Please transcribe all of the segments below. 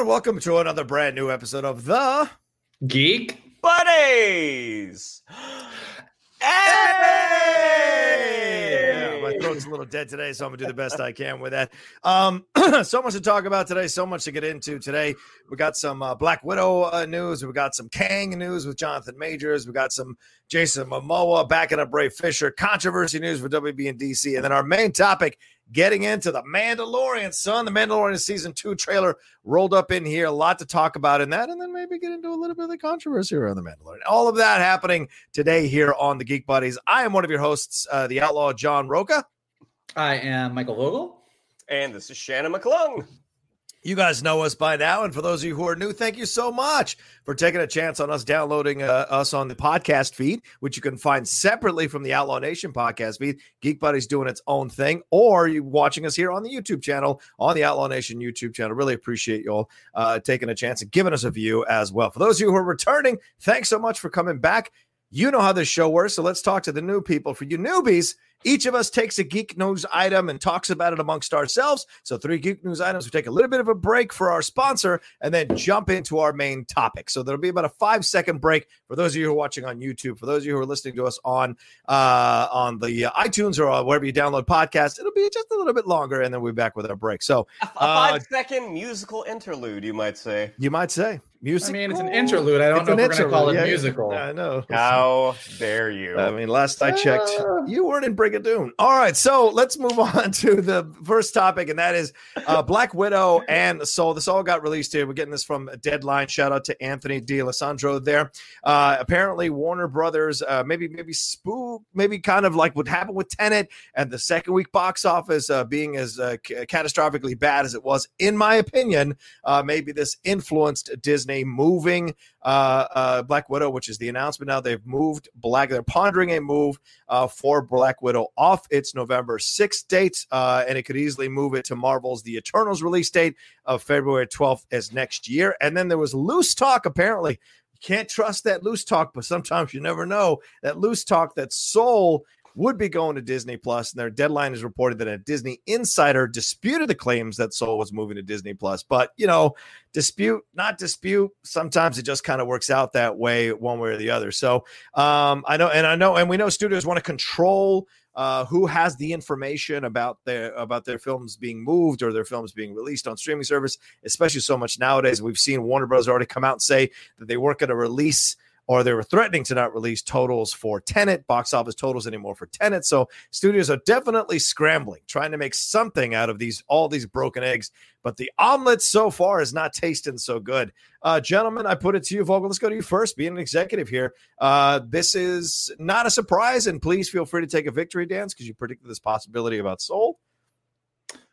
Everyone, welcome to another brand new episode of the Geek buddies. Yeah, my throat's a little dead today, so I'm gonna do the best I can with that. Um, so much to talk about today, so much to get into today. We got some uh, Black Widow uh, news, we got some Kang news with Jonathan Majors, we got some Jason Momoa backing up Ray Fisher, controversy news for WB and DC, and then our main topic getting into the Mandalorian, son. The Mandalorian season two trailer rolled up in here. A lot to talk about in that, and then maybe get into a little bit of the controversy around the Mandalorian. All of that happening today here on the Geek Buddies. I am one of your hosts, uh, the outlaw John Rocha. I am Michael Vogel. And this is Shannon McClung. You guys know us by now, and for those of you who are new, thank you so much for taking a chance on us downloading uh, us on the podcast feed, which you can find separately from the Outlaw Nation podcast feed. Geek Buddy's doing its own thing, or you watching us here on the YouTube channel on the Outlaw Nation YouTube channel. Really appreciate you all uh, taking a chance and giving us a view as well. For those of you who are returning, thanks so much for coming back. You know how this show works, so let's talk to the new people. For you newbies, each of us takes a geek news item and talks about it amongst ourselves. So, three geek news items. We take a little bit of a break for our sponsor and then jump into our main topic. So, there'll be about a five second break for those of you who are watching on YouTube. For those of you who are listening to us on uh, on the uh, iTunes or uh, wherever you download podcasts, it'll be just a little bit longer, and then we'll be back with our break. So, A, a uh, five second musical interlude, you might say. you might say music. I mean, it's an interlude. I don't It's know an if we're going to call it yeah. musical. I know. How dare you? I mean, last I checked, you weren't in Brigadoon. All right, so let's move on to the first topic, and that is uh, Black Widow and Soul. This all got released here. We're getting this from Deadline. Shout out to Anthony D'Alessandro there. Uh, apparently, Warner Brothers, uh, maybe maybe spook, maybe kind of like what happened with Tenet and the second week box office uh, being as uh, c- catastrophically bad as it was, in my opinion. Uh, maybe this influenced Disney moving uh, uh, Black Widow, which is the announcement now. They've moved Black. They're pondering a move uh, for Black Widow off its November 6th date, uh, and it could easily move it to Marvel's The Eternals release date of February 12th as next year. And then there was loose talk, apparently, You can't trust that loose talk, but sometimes you never know that loose talk that Soul would be going to Disney Plus, and their deadline is reported that a Disney insider disputed the claims that Soul was moving to Disney Plus. But you know, dispute, not dispute. Sometimes it just kind of works out that way, one way or the other. So um, I know, and I know, and we know studios want to control uh, who has the information about their about their films being moved or their films being released on streaming service, especially so much nowadays. We've seen Warner Bros. already come out and say that they weren't going to release or they were threatening to not release totals for Tenet, box office totals anymore for Tenet. So studios are definitely scrambling, trying to make something out of these all these broken eggs. But the omelet so far is not tasting so good. Uh, gentlemen, I put it to you, Vogel. Let's go to you first. Being an executive here, uh, this is not a surprise, and please feel free to take a victory dance because you predicted this possibility about Soul.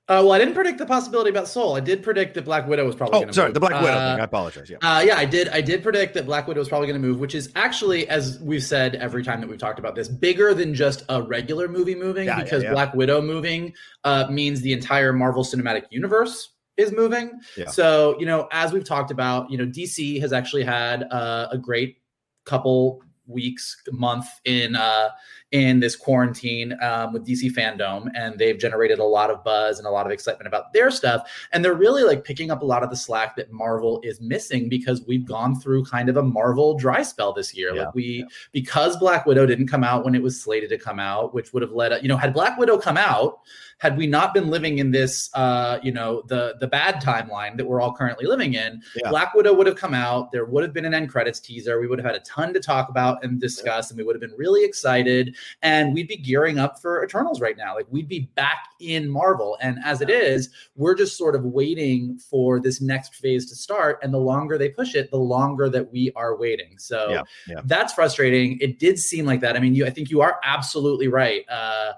Uh, well, I didn't predict the possibility about Soul. I did predict that Black Widow was probably. Oh, sorry, move. Sorry, the Black Widow Uh, thing. I apologize. Yeah. Uh, yeah, I did. I did predict that Black Widow was probably going to move, which is actually, as we've said every time that we've talked about this, bigger than just a regular movie moving. Yeah, yeah, because yeah. Black Widow moving uh, means the entire Marvel Cinematic Universe is moving. Yeah. So you know, as we've talked about, you know, DC has actually had uh, a great couple weeks, month in uh, in this quarantine um, with DC fandom, and they've generated a lot of buzz and a lot of excitement about their stuff. And they're really like picking up a lot of the slack that Marvel is missing because we've gone through kind of a Marvel dry spell this year. Yeah, like we because Black Widow didn't come out when it was slated to come out, which would have led you know had Black Widow come out. Had we not been living in this, uh, you know, the the bad timeline that we're all currently living in, Yeah. Black Widow would have come out. There would have been an end credits teaser. We would have had a ton to talk about and discuss, and we would have been really excited. And we'd be gearing up for Eternals right now. Like we'd be back in Marvel. And as it is, we're just sort of waiting for this next phase to start. And the longer they push it, the longer that we are waiting. So Yeah, yeah. that's frustrating. It did seem like that. I mean, you, I think you are absolutely right. Uh,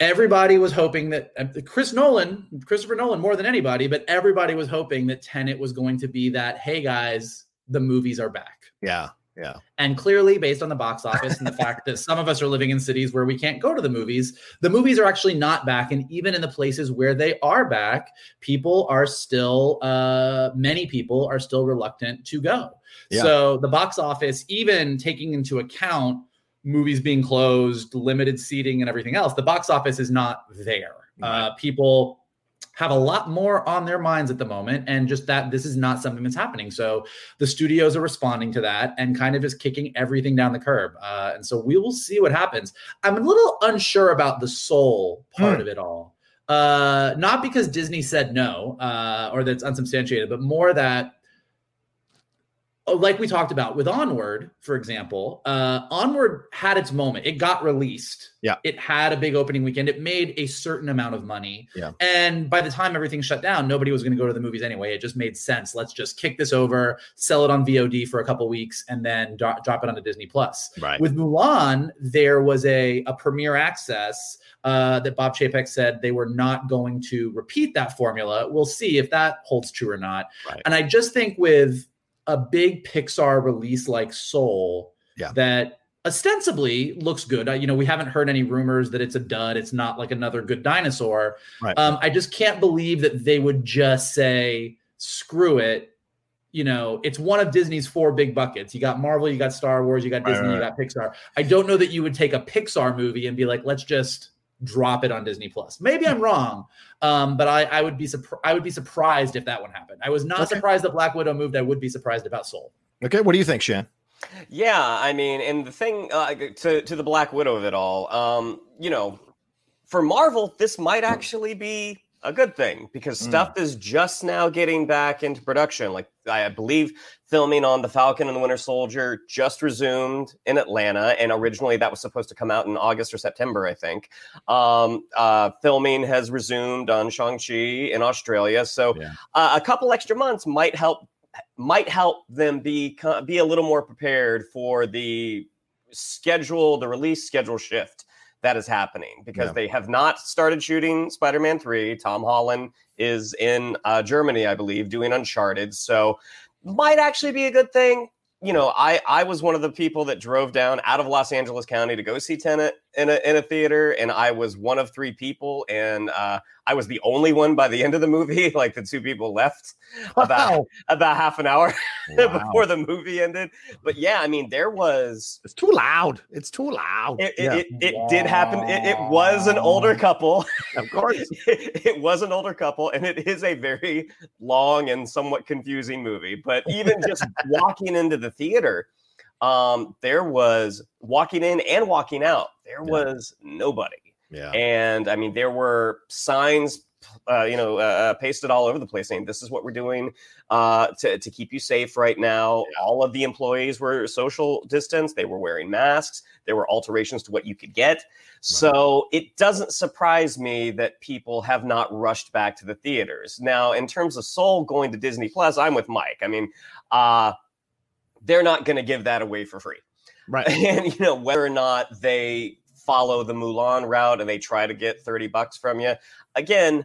everybody was hoping that uh, Chris Nolan, Christopher Nolan, more than anybody, but everybody was hoping that Tenet was going to be that. Hey guys, the movies are back. Yeah. Yeah. And clearly, based on the box office and the fact that some of us are living in cities where we can't go to the movies, the movies are actually not back. And even in the places where they are back, people are still, uh, many people are still reluctant to go. Yeah. So the box office, even taking into account movies being closed, limited seating, and everything else, the box office is not there. Uh, people have a lot more on their minds at the moment and just that this is not something that's happening. So the studios are responding to that and kind of just kicking everything down the curb. Uh, and so we will see what happens. I'm a little unsure about the soul part Hmm. of it all. Uh, not because disney said no uh, or that's unsubstantiated but more that like we talked about with onward for example uh, onward had its moment it got released Yeah. it had a big opening weekend it made a certain amount of money Yeah. and by the time everything shut down nobody was going to go to the movies anyway it just made sense let's just kick this over sell it on vod for a couple weeks and then dro- drop it onto disney plus Right. with Mulan, there was a, a premiere access uh, that Bob Chapek said they were not going to repeat that formula. We'll see if that holds true or not. Right. And I just think with a big Pixar release like Soul, Yeah. that ostensibly looks good. Uh, you know, we haven't heard any rumors that it's a dud. It's not like another good dinosaur. Right. Um, I just can't believe that they would just say, screw it. You know, it's one of Disney's four big buckets. You got Marvel, you got Star Wars, you got Right, Disney, right, you got Pixar. I don't know that you would take a Pixar movie and be like, let's just drop it on Disney Plus. Maybe I'm wrong, um, but I, I would be surprised. I would be surprised if that one happened. I was not Okay. surprised that Black Widow moved. I would be surprised about Soul. Okay. What do you think, Shan? Yeah, I mean, and the thing uh, to to the Black Widow of it all, um, you know, for Marvel, this might actually be a good thing because Mm. stuff is just now getting back into production. Like I believe filming on the Falcon and the Winter Soldier just resumed in Atlanta, and originally that was supposed to come out in August or September, I think. Um, uh, filming has resumed on Shang Chi in Australia, so Yeah. uh, a couple extra months might help might help them be be a little more prepared for the schedule, the release schedule shift that is happening because Yeah. they have not started shooting Spider-Man 3. Tom Holland is in uh, Germany, I believe, doing Uncharted. So might actually be a good thing. You know, I I was one of the people that drove down out of Los Angeles County to go see Tenet in a in a theater, and I was one of three people, and uh, I was the only one by the end of the movie. Like the two people left about Wow. about half an hour Wow. before the movie ended. But yeah, I mean, there was It's too loud. It's too loud. it. It, Yeah. it, it did happen. It, it was an older couple. of course. it was an older couple, and it is a very long and somewhat confusing movie. But even just walking into the theater, um, there was walking in and walking out. There was nobody, Yeah. and I mean, there were signs. Uh, you know, uh, uh, pasted all over the place saying this is what we're doing uh, to, to keep you safe right now. All of the employees were social distance. They were wearing masks. There were alterations to what you could get. So it doesn't surprise me that people have not rushed back to the theaters. Now, in terms of Soul going to Disney Plus, I'm with Mike. I mean, uh, they're not going to give that away for free. Right. And you know whether or not they follow the Mulan route and they try to get 30 bucks from you. Again,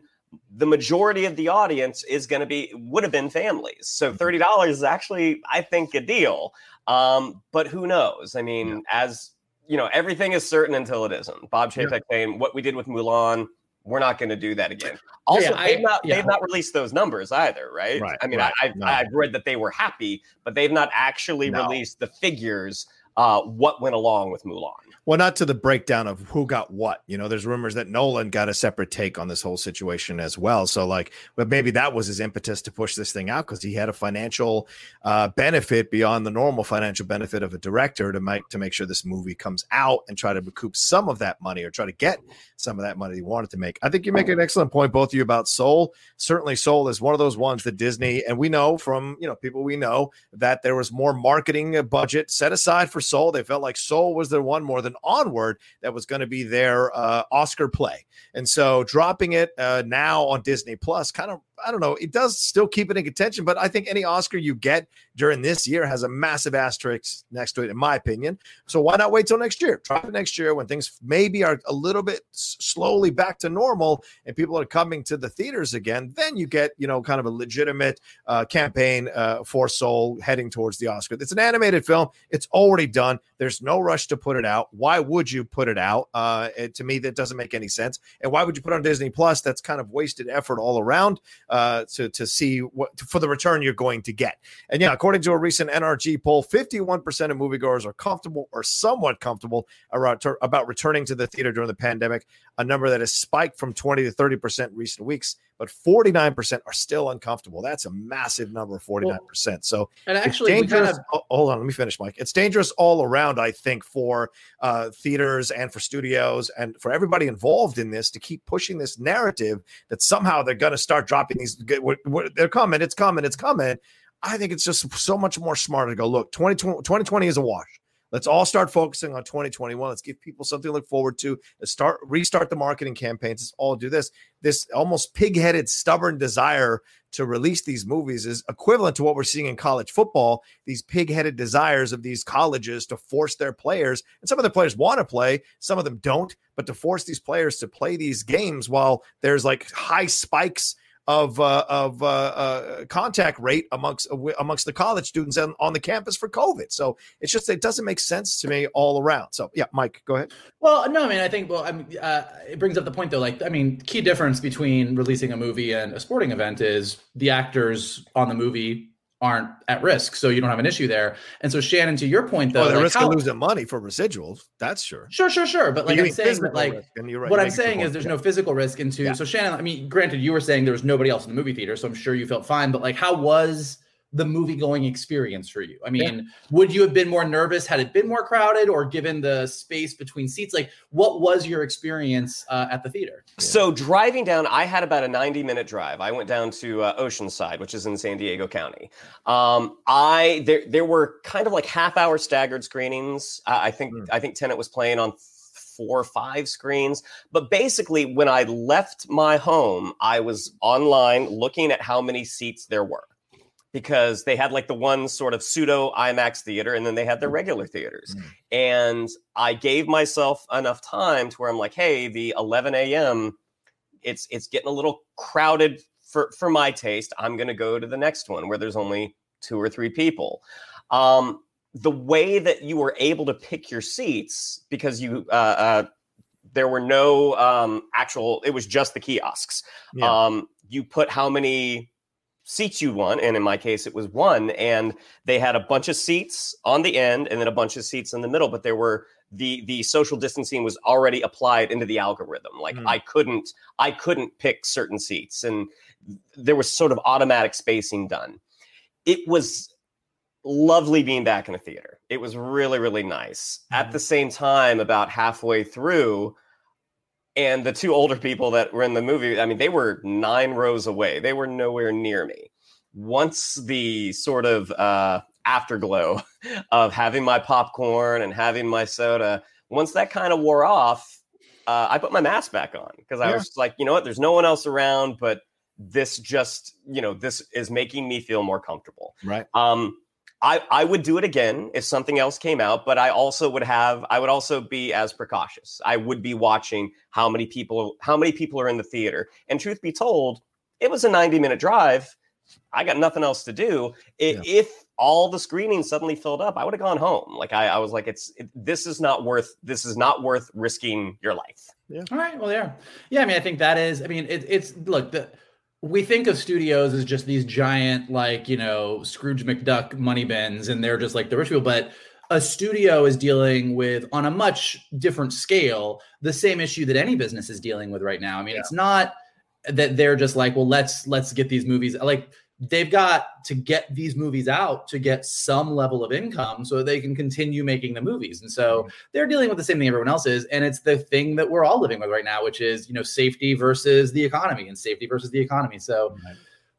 the majority of the audience is going to be would have been families. So Mm-hmm. $30 is actually I think a deal. Um, but who knows? I mean, as you know, everything is certain until it isn't. Bob Yeah. Chapek saying what we did with Mulan, we're not going to do that again. Also, Yeah, they've not yeah. they've not released those numbers either, right? Right, I mean, right. I, I've, No. I've read that they were happy, but they've not actually No. released the figures uh, what went along with Mulan. Well, not to the breakdown of who got what. You know, there's rumors that Nolan got a separate take on this whole situation as well. So, like, but maybe that was his impetus to push this thing out because he had a financial uh, benefit beyond the normal financial benefit of a director to make to make sure this movie comes out and try to recoup some of that money or try to get some of that money he wanted to make. I think you make an excellent point, both of you, about Soul. Certainly, Soul is one of those ones that Disney and we know from you know people we know that there was more marketing budget set aside for Soul. They felt like Soul was the one more than Onward that was going to be their uh, Oscar play, and so dropping it uh, now on Disney Plus kind of I don't know. It does still keep it in contention, but I think any Oscar you get during this year has a massive asterisk next to it, in my opinion. So why not wait till next year? Try it next year when things maybe are a little bit slowly back to normal and people are coming to the theaters again. Then you get you know kind of a legitimate uh, campaign uh, for Soul heading towards the Oscar. It's an animated film. It's already done. There's no rush to put it out. Why would you put it out? Uh, it, to me, that doesn't make any sense. And why would you put on Disney Plus? That's kind of wasted effort all around uh, to to see what for the return you're going to get. And yeah, according to a recent NRG poll, 51% of moviegoers are comfortable or somewhat comfortable around about returning to the theater during the pandemic, a number that has spiked from 20 to 30% in recent weeks. But 49% are still uncomfortable. That's a massive number, 49%. So And actually, dangerous. kind of oh, hold on, let me finish, Mike. It's dangerous all around, I think, for uh, theaters and for studios and for everybody involved in this to keep pushing this narrative that somehow they're going to start dropping these. They're coming, it's coming, it's coming. I think it's just so much more smarter to go look. 2020, 2020 is a wash. Let's all start focusing on 2021. Let's give people something to look forward to. Let's start restart the marketing campaigns. Let's all do this. This almost pig-headed, stubborn desire to release these movies is equivalent to what we're seeing in college football. These pig-headed desires of these colleges to force their players, and some of the players want to play, some of them don't, but to force these players to play these games while there's like high spikes of uh, of uh, uh, contact rate amongst uh, amongst the college students on, on the campus for COVID. So it's just it doesn't make sense to me all around. So yeah, Mike, go ahead. Well, no, I mean, I think, well, I mean, uh, it brings up the point though. Like, I mean, key difference between releasing a movie and a sporting event is the actors on the movie aren't at risk, so you don't have an issue there. And so, Shannon, to your point though, Oh, the like, risk how- of losing money for residuals, that's sure. Sure, sure, sure. But like you I'm saying, that, like risk, and you're right, what I'm make a good saying is there's Yeah. no physical risk into. Yeah. So Shannon, I mean, granted, you were saying there was nobody else in the movie theater, so I'm sure you felt fine. But like, how was the movie going experience for you? I mean, would you have been more nervous had it been more crowded, or given the space between seats? Like, what was your experience uh, at the theater? So driving down, I had about a 90 minute drive. I went down to uh, Oceanside, which is in San Diego County. Um, I there there were kind of like half hour staggered screenings. Uh, I think Hmm. I think Tenet was playing on four or five screens. But basically, when I left my home, I was online looking at how many seats there were because they had like the one sort of pseudo IMAX theater and then they had their regular theaters. Mm. And I gave myself enough time to where I'm like, hey, the 11 a.m. it's it's getting a little crowded for for my taste. I'm gonna go to the next one where there's only two or three people. Um, the way that you were able to pick your seats because you uh, uh, there were no um, actual it was just the kiosks Yeah. um, you put how many seats you want and in my case it was one and they had a bunch of seats on the end and then a bunch of seats in the middle but there were the the social distancing was already applied into the algorithm like Hmm. i couldn't i couldn't pick certain seats and there was sort of automatic spacing done it was lovely being back in a theater. It was really, really nice. At the same time, about halfway through, and the two older people that were in the movie, I mean, they were nine rows away. They were nowhere near me. Once the sort of uh, afterglow of having my popcorn and having my soda, once that kind of wore off, uh, I put my mask back on because I Yeah. was like, you know what, there's no one else around, but this just, you know, this is making me feel more comfortable. Right. Um, I, I would do it again if something else came out, but I also would have I would also be as precautious. I would be watching how many people how many people are in the theater. And truth be told, it was a 90 minute drive. I got nothing else to do. I- Yeah. If all the screenings suddenly filled up, I would have gone home. Like I, I was like, it's it, this is not worth this is not worth risking your life. All right. Well, yeah. Yeah. I mean, I think that is, I mean, it, it's, look, the, we think of studios as just these giant, like, you know, Scrooge McDuck money bins, and they're just like the rich people. But a studio is dealing with, on a much different scale, the same issue that any business is dealing with right now. I mean, it's not that they're just like, well, let's, let's get these movies. Like, they've got to get these movies out to get some level of income so they can continue making the movies. And so hmm. they're dealing with the same thing everyone else is. And it's the thing that we're all living with right now, which is, you know, safety versus the economy and safety versus the economy. So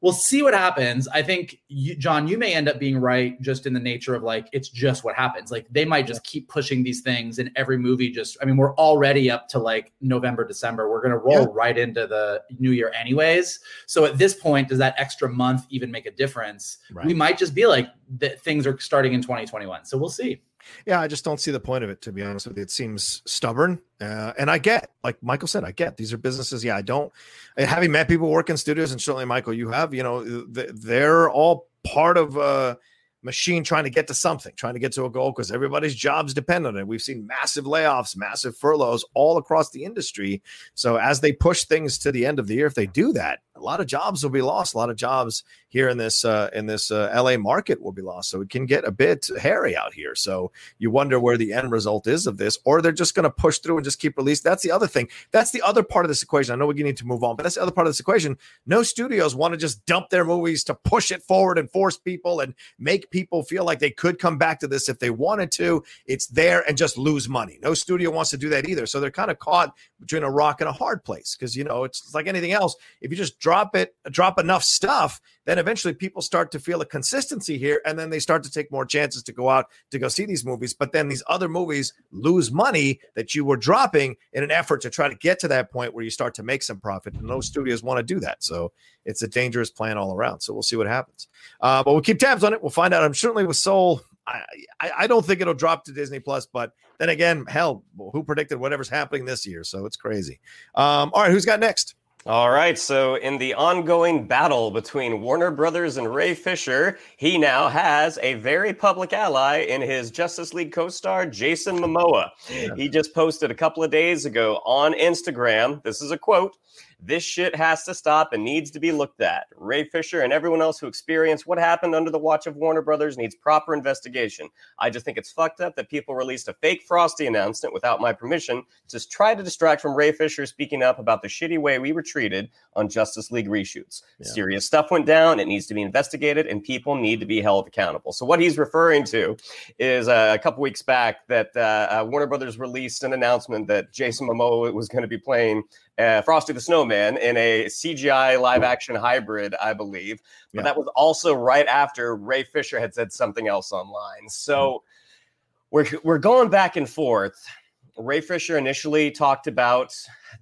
we'll see what happens. I think you, John, you may end up being right just in the nature of like, it's just what happens. Like they might just keep pushing these things and every movie just, I mean, we're already up to like November, December. We're going to roll Yeah. right into the new year anyways. So at this point, does that extra month even make a difference? Right. We might just be like that things are starting in 2021. So we'll see. Yeah, I just don't see the point of it, to be honest with you. It seems stubborn. Uh, and I get, like Michael said, I get these are businesses. Yeah, I don't, having met people work in studios, and certainly, Michael, you have, you know, they're all part of a machine trying to get to something, trying to get to a goal because everybody's jobs depend on it. We've seen massive layoffs, massive furloughs all across the industry. So as they push things to the end of the year, if they do that, a lot of jobs will be lost. A lot of jobs here in this uh, in this uh, LA market will be lost. So it can get a bit hairy out here. So you wonder where the end result is of this, or they're just going to push through and just keep release. That's the other thing. That's the other part of this equation. I know we need to move on, but that's the other part of this equation. No studios want to just dump their movies to push it forward and force people and make people feel like they could come back to this if they wanted to. It's there and just lose money. No studio wants to do that either. So they're kind of caught between a rock and a hard place because you know it's like anything else. If you just drop it, drop enough stuff, then eventually people start to feel a consistency here, and then they start to take more chances to go out to go see these movies. But then these other movies lose money that you were dropping in an effort to try to get to that point where you start to make some profit. And no studios want to do that, so it's a dangerous plan all around. So we'll see what happens. Uh, but we'll keep tabs on it. We'll find out. I'm certainly with Soul. I, I, I don't think it'll drop to Disney Plus, but then again, hell, who predicted whatever's happening this year? So it's crazy. Um, all right, who's got next? All right. So, in the ongoing battle between Warner Brothers and Ray Fisher, he now has a very public ally in his Justice League co star, Jason Momoa. He just posted a couple of days ago on Instagram. This is a quote This shit has to stop and needs to be looked at. Ray Fisher and everyone else who experienced what happened under the watch of Warner Brothers needs proper investigation. I just think it's fucked up that people released a fake Frosty announcement without my permission to try to distract from Ray Fisher speaking up about the shitty way we were treated on Justice League reshoots. Yeah. Serious stuff went down. It needs to be investigated, and people need to be held accountable. So, what he's referring to is uh, a couple weeks back that uh, uh, Warner Brothers released an announcement that Jason Momoa was going to be playing uh, Frosty the Snowman in a CGI live action hybrid, I believe. But Yeah. that was also right after Ray Fisher had said something else online. So we're, we're going back and forth. Ray Fisher initially talked about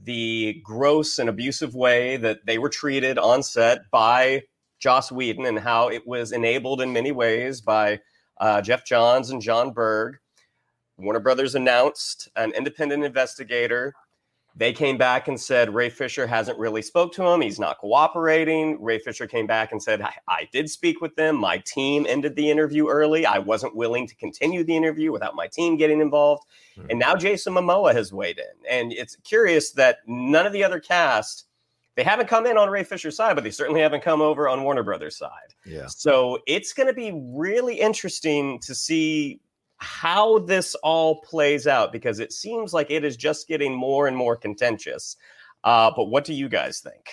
the gross and abusive way that they were treated on set by Joss Whedon and how it was enabled in many ways by uh, Geoff Johns and Jon Berg. Warner Brothers announced an independent investigator They came back and said Ray Fisher hasn't really spoke to him. He's not cooperating. Ray Fisher came back and said, I, I did speak with them. My team ended the interview early. I wasn't willing to continue the interview without my team getting involved. Mm-hmm. And now Jason Momoa has weighed in. And it's curious that none of the other cast they haven't come in on Ray Fisher's side, but they certainly haven't come over on Warner Brothers' side. Yeah. So it's going to be really interesting to see how this all plays out because it seems like it is just getting more and more contentious. Uh, but what do you guys think?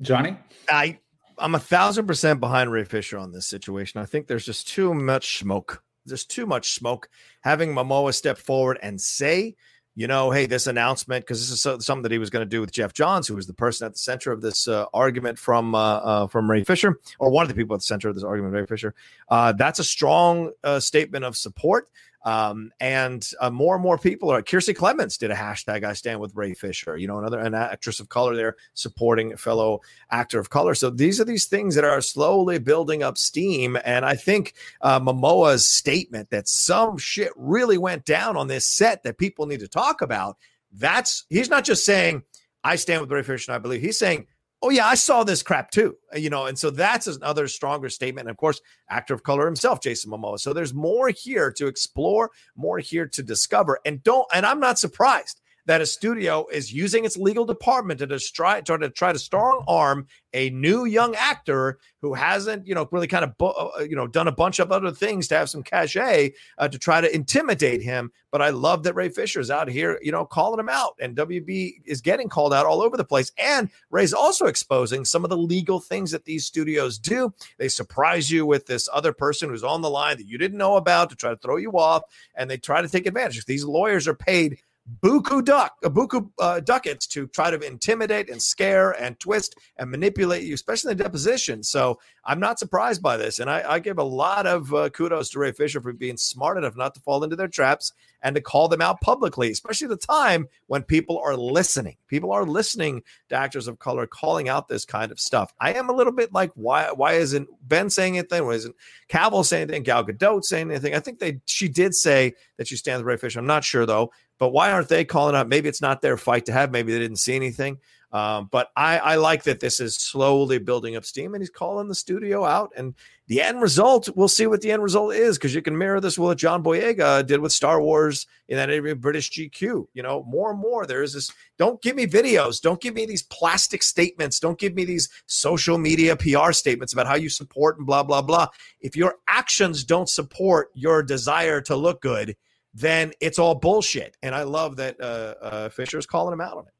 Johnny? I I'm a thousand percent behind Ray Fisher on this situation. I think there's just too much smoke. There's too much smoke. Having Momoa step forward and say you know, hey, this announcement, because this is something that he was going to do with Geoff Johns, who was the person at the center of this uh, argument from uh, uh, from Ray Fisher, or one of the people at the center of this argument, Ray Fisher. Uh, that's a strong uh, statement of support. Um, and uh, more and more people are. Kiersey Clemons did a hashtag I stand with Ray Fisher. You know, another an actress of color there supporting a fellow actor of color. So these are these things that are slowly building up steam. And I think uh, Momoa's statement that some shit really went down on this set that people need to talk about. That's he's not just saying I stand with Ray Fisher and I believe he's saying oh yeah, I saw this crap too. Uh, you know, and so that's another stronger statement. And of course, actor of color himself, Jason Momoa. So there's more here to explore, more here to discover. And don't, and I'm not surprised that a studio is using its legal department to try, to try to strong arm a new young actor who hasn't, you know, really kind of, uh, uh, you know, done a bunch of other things to have some cachet uh, to try to intimidate him. But I love that Ray Fisher is out here, you know, calling him out, and WB is getting called out all over the place. And Ray's also exposing some of the legal things that these studios do. They surprise you with this other person who's on the line that you didn't know about to try to throw you off, and they try to take advantage. These lawyers are paid buku duck, a buku uh, to try to intimidate and scare and twist and manipulate you, especially in the deposition. So I'm not surprised by this, and I, I give a lot of uh, kudos to Ray Fisher for being smart enough not to fall into their traps and to call them out publicly, especially the time when people are listening. People are listening to actors of color calling out this kind of stuff. I am a little bit like, why? Why isn't Ben saying anything? Why isn't Cavill saying anything? Gal Gadot saying anything? I think they she did say that she stands with Ray Fisher. I'm not sure though. But why aren't they calling out? Maybe it's not their fight to have. Maybe they didn't see anything. Um, but I, I like that this is slowly building up steam and he's calling the studio out. And the end result, we'll see what the end result is because you can mirror this with what John Boyega did with Star Wars in that British GQ. You know, more and more there is this. Don't give me videos. Don't give me these plastic statements. Don't give me these social media PR statements about how you support and blah, blah, blah. If your actions don't support your desire to look good, then it's all bullshit. And I love that uh, uh, calling him out on it.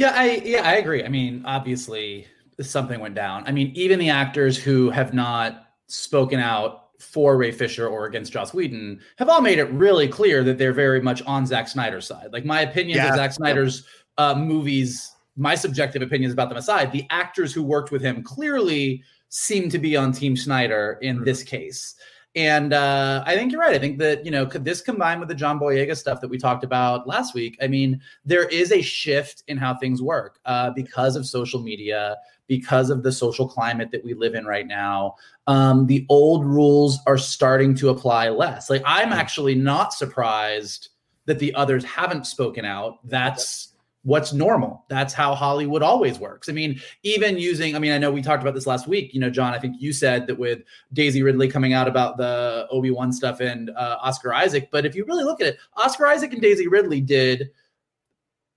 Yeah, I yeah I agree. I mean, obviously something went down. I mean, even the actors who have not spoken out for Ray Fisher or against Joss Whedon have all made it really clear that they're very much on Zack Snyder's side. Like my opinions yeah. of Zack Snyder's uh, movies, my subjective opinions about them aside, the actors who worked with him clearly seem to be on Team Snyder in mm-hmm. this case. And uh, I think you're right. I think that, you know, could this combine with the John Boyega stuff that we talked about last week? I mean, there is a shift in how things work uh, because of social media, because of the social climate that we live in right now. Um, the old rules are starting to apply less. Like, I'm actually not surprised that the others haven't spoken out. That's what's normal. That's how Hollywood always works. I mean, even using, I mean, I know we talked about this last week. You know, John, I think you said that with Daisy Ridley coming out about the Obi Wan stuff and uh, Oscar Isaac. But if you really look at it, Oscar Isaac and Daisy Ridley did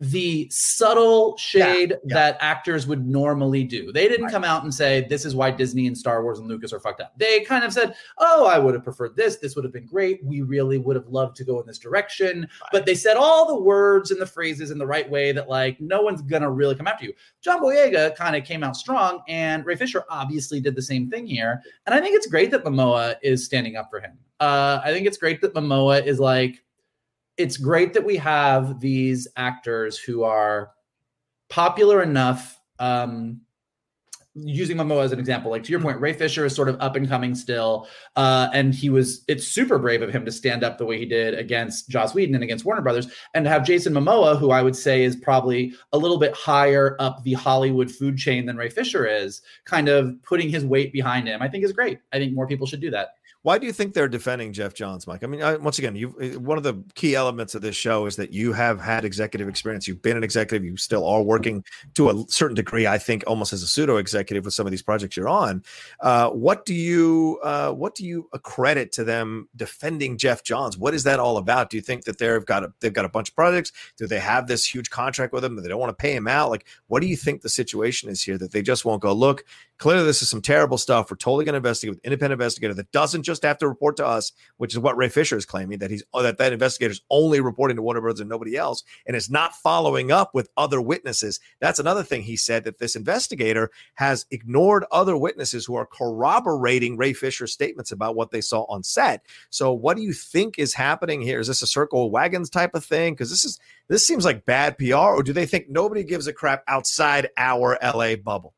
the subtle shade yeah, yeah. that actors would normally do. They didn't right. come out and say, This is why Disney and Star Wars and Lucas are fucked up. They kind of said, Oh, I would have preferred this. This would have been great. We really would have loved to go in this direction. Right. But they said all the words and the phrases in the right way that, like, no one's going to really come after you. John Boyega kind of came out strong, and Ray Fisher obviously did the same thing here. And I think it's great that Momoa is standing up for him. Uh, I think it's great that Momoa is like, it's great that we have these actors who are popular enough. Um, using Momoa as an example, like to your point, Ray Fisher is sort of up and coming still, uh, and he was. It's super brave of him to stand up the way he did against Joss Whedon and against Warner Brothers, and to have Jason Momoa, who I would say is probably a little bit higher up the Hollywood food chain than Ray Fisher is, kind of putting his weight behind him. I think is great. I think more people should do that. Why do you think they're defending Geoff Johns, Mike? I mean, I, once again, you one of the key elements of this show is that you have had executive experience. You've been an executive. You still are working to a certain degree. I think almost as a pseudo executive with some of these projects you're on. Uh, what do you uh, what do you accredit to them defending Geoff Johns? What is that all about? Do you think that they've got a they've got a bunch of projects? Do they have this huge contract with him that they don't want to pay him out? Like, what do you think the situation is here that they just won't go look? Clearly, this is some terrible stuff. We're totally going to investigate with independent investigator that doesn't just have to report to us, which is what Ray Fisher is claiming that he's that that investigator is only reporting to Warner Brothers and nobody else, and is not following up with other witnesses. That's another thing he said that this investigator has ignored other witnesses who are corroborating Ray Fisher's statements about what they saw on set. So, what do you think is happening here? Is this a circle of wagons type of thing? Because this is this seems like bad PR, or do they think nobody gives a crap outside our LA bubble?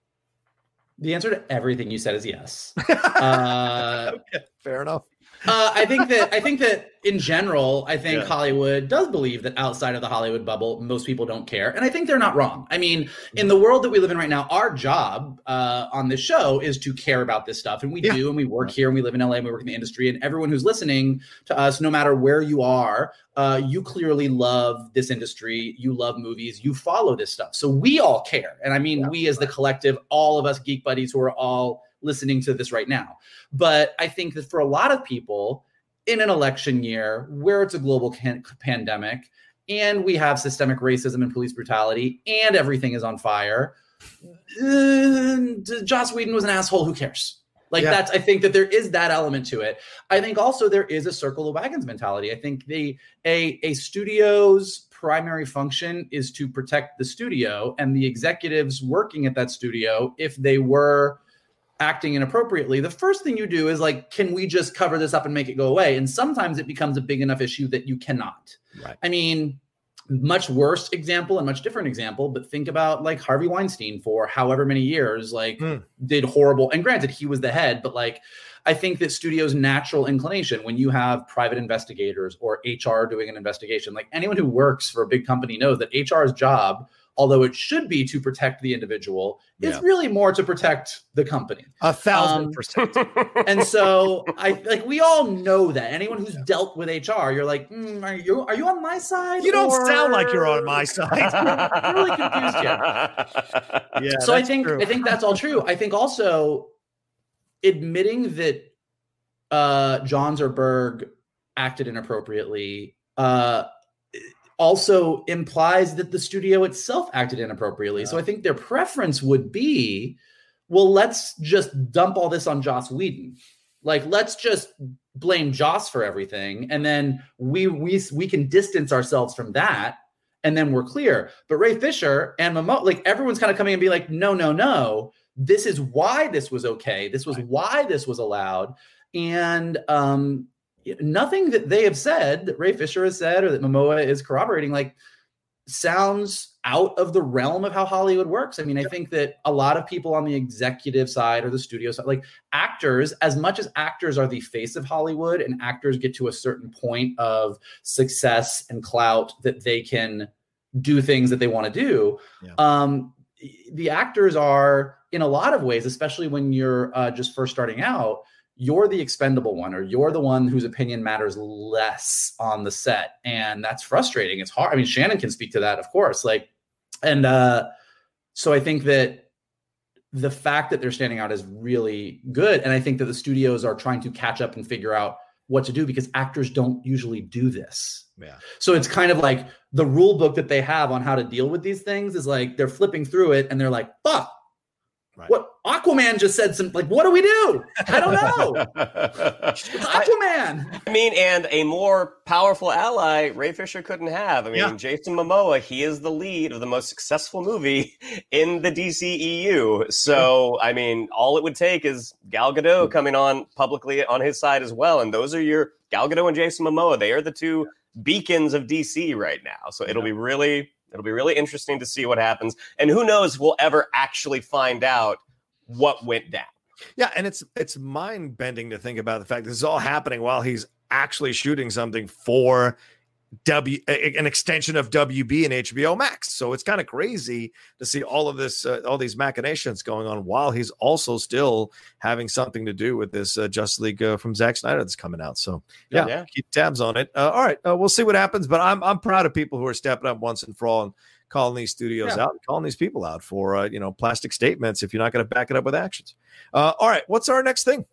The answer to everything you said is yes. Uh, okay, fair enough. Uh, I think that I think that in general, I think Yeah. Hollywood does believe that outside of the Hollywood bubble, most people don't care, and I think they're not wrong. I mean, in the world that we live in right now, our job uh, on this show is to care about this stuff, and we Yeah. do, and we work here, and we live in LA, and we work in the industry, and everyone who's listening to us, no matter where you are, uh, you clearly love this industry, you love movies, you follow this stuff, so we all care, and I mean, we as the collective, all of us geek buddies who are all listening to this right now. But I think that for a lot of people in an election year where it's a global can- pandemic and we have systemic racism and police brutality and everything is on fire, uh, Joss Whedon was an asshole. Who cares? Like Yeah. that's, I think that there is that element to it. I think also there is a circle of wagons mentality. I think the a a studio's primary function is to protect the studio and the executives working at that studio if they were acting inappropriately the first thing you do is like can we just cover this up and make it go away and sometimes it becomes a big enough issue that you cannot Right. i mean much worse example and much different example but think about like harvey weinstein for however many years like Hmm. did horrible and granted he was the head but like i think that studios natural inclination when you have private investigators or hr doing an investigation like anyone who works for a big company knows that hr's job although it should be to protect the individual Yeah. really more to protect the company A thousand Um, percent. and so I like we all know that anyone who's dealt with HR, you're like, "Mm, are you are you on my side? You don't or-" sound like you're on my side. I'm really confused here. yeah. so I think true. I think that's all true. I think also admitting that uh Johns or Berg acted inappropriately uh also implies that the studio itself acted inappropriately. So I think their preference would be, well, let's just dump all this on Joss Whedon. Like, let's just blame Joss for everything, and then we we we can distance ourselves from that, and then we're clear. But Ray Fisher and Momo, like everyone's kind of coming and be like, no, no, no, this is why this was okay. This was why this was allowed, and um, nothing that they have said that Ray Fisher has said or that Momoa is corroborating like sounds out of the realm of how Hollywood works. I mean, I think that a lot of people on the executive side or the studio side, like actors, as much as actors are the face of Hollywood and actors get to a certain point of success and clout that they can do things that they want to do. Yeah. Um, the actors are in a lot of ways, especially when you're uh, just first starting out, you're the expendable one or you're the one whose opinion matters less on the set. And that's frustrating. It's hard. I mean shannon can speak to that of course. Like and uh so i think that the fact that they're standing out is really good. And i think that the studios are trying to catch up and figure out what to do because actors don't usually do this. Yeah. so it's kind of like the rule book that they have on how to deal with these things is like they're flipping through it and they're like fuck. Right. what aquaman just said some like what do we do i don't know aquaman I mean, and a more powerful ally Ray Fisher couldn't have. I mean, Yeah. Jason Momoa, he is the lead of the most successful movie in the DCEU. So, I mean, all it would take is Gal Gadot coming on publicly on his side as well. And those are your Gal Gadot and Jason Momoa. They are the two beacons of DC right now. So it'll be really, it'll be really interesting to see what happens. And who knows if we'll ever actually find out what went down. Yeah, and it's it's mind bending to think about the fact this is all happening while he's actually shooting something for W an extension of WB and HBO Max. So it's kind of crazy to see all of this, uh, all these machinations going on while he's also still having something to do with this uh, Justice League uh, from Zack Snyder that's coming out. So yeah, yeah. keep tabs on it. Uh, all right, uh, we'll see what happens. But I'm I'm proud of people who are stepping up once and for all and calling these studios yeah. out, calling these people out for uh, you know plastic statements if you're not going to back it up with actions. all right, what's our next thing?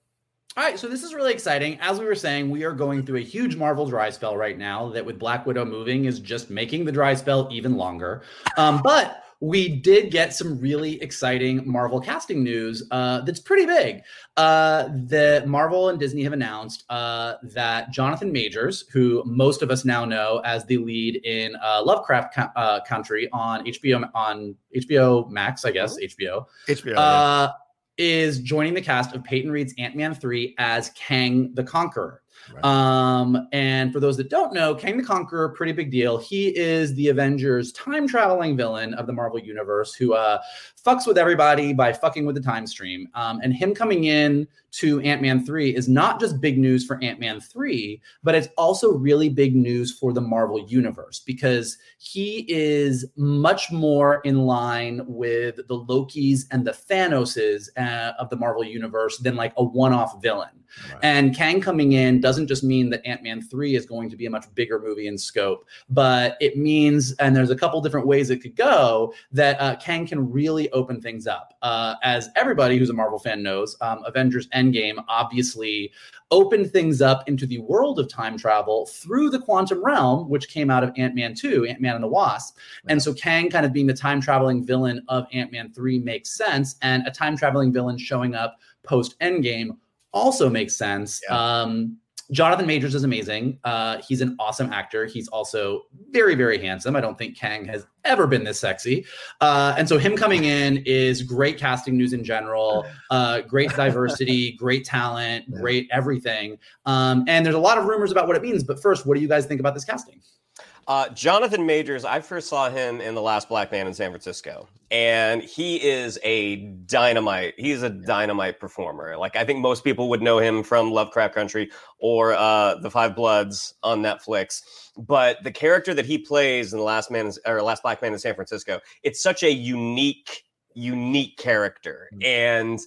All right, so this is really exciting. As we were saying, we are going through a huge Marvel dry spell right now that with Black Widow moving is just making the dry spell even longer. Um, but we did get some really exciting Marvel casting news uh, that's pretty big. Uh, the Marvel and Disney have announced uh, that Jonathan Majors, who most of us now know as the lead in uh, Lovecraft uh, Country on HBO on HBO Max, I guess HBO, HBO, uh, yeah is joining the cast of Peyton Reed's Ant Man 3 as Kang the Conqueror. Right. Um, and for those that don't know, Kang the Conqueror, pretty big deal. He is the Avengers time traveling villain of the Marvel Universe who uh, fucks with everybody by fucking with the time stream. Um, and him coming in to Ant Man 3 is not just big news for Ant Man 3, but it's also really big news for the Marvel Universe because he is much more in line with the Lokis and the Thanoses uh, of the Marvel Universe than like a one off villain. Right. And Kang coming in doesn't just mean that Ant Man 3 is going to be a much bigger movie in scope, but it means, and there's a couple different ways it could go, that uh, Kang can really open things up. Uh, as everybody who's a Marvel fan knows, um, Avengers Endgame obviously opened things up into the world of time travel through the quantum realm, which came out of Ant Man 2, Ant Man and the Wasp. Right. And so Kang kind of being the time traveling villain of Ant Man 3 makes sense. And a time traveling villain showing up post Endgame also makes sense. Yeah. Um, Jonathan Majors is amazing. Uh, he's an awesome actor. He's also very, very handsome. I don't think Kang has ever been this sexy. Uh, and so him coming in is great casting news in general, uh, great diversity, great talent, great everything. Um, and there's a lot of rumors about what it means. But first, what do you guys think about this casting? Uh, Jonathan Majors, I first saw him in The Last Black Man in San Francisco, and he is a dynamite. He's a dynamite performer. Like I think most people would know him from Lovecraft Country or uh, The Five Bloods on Netflix. But the character that he plays in The Last Man or Last Black Man in San Francisco, it's such a unique, unique character, mm-hmm. and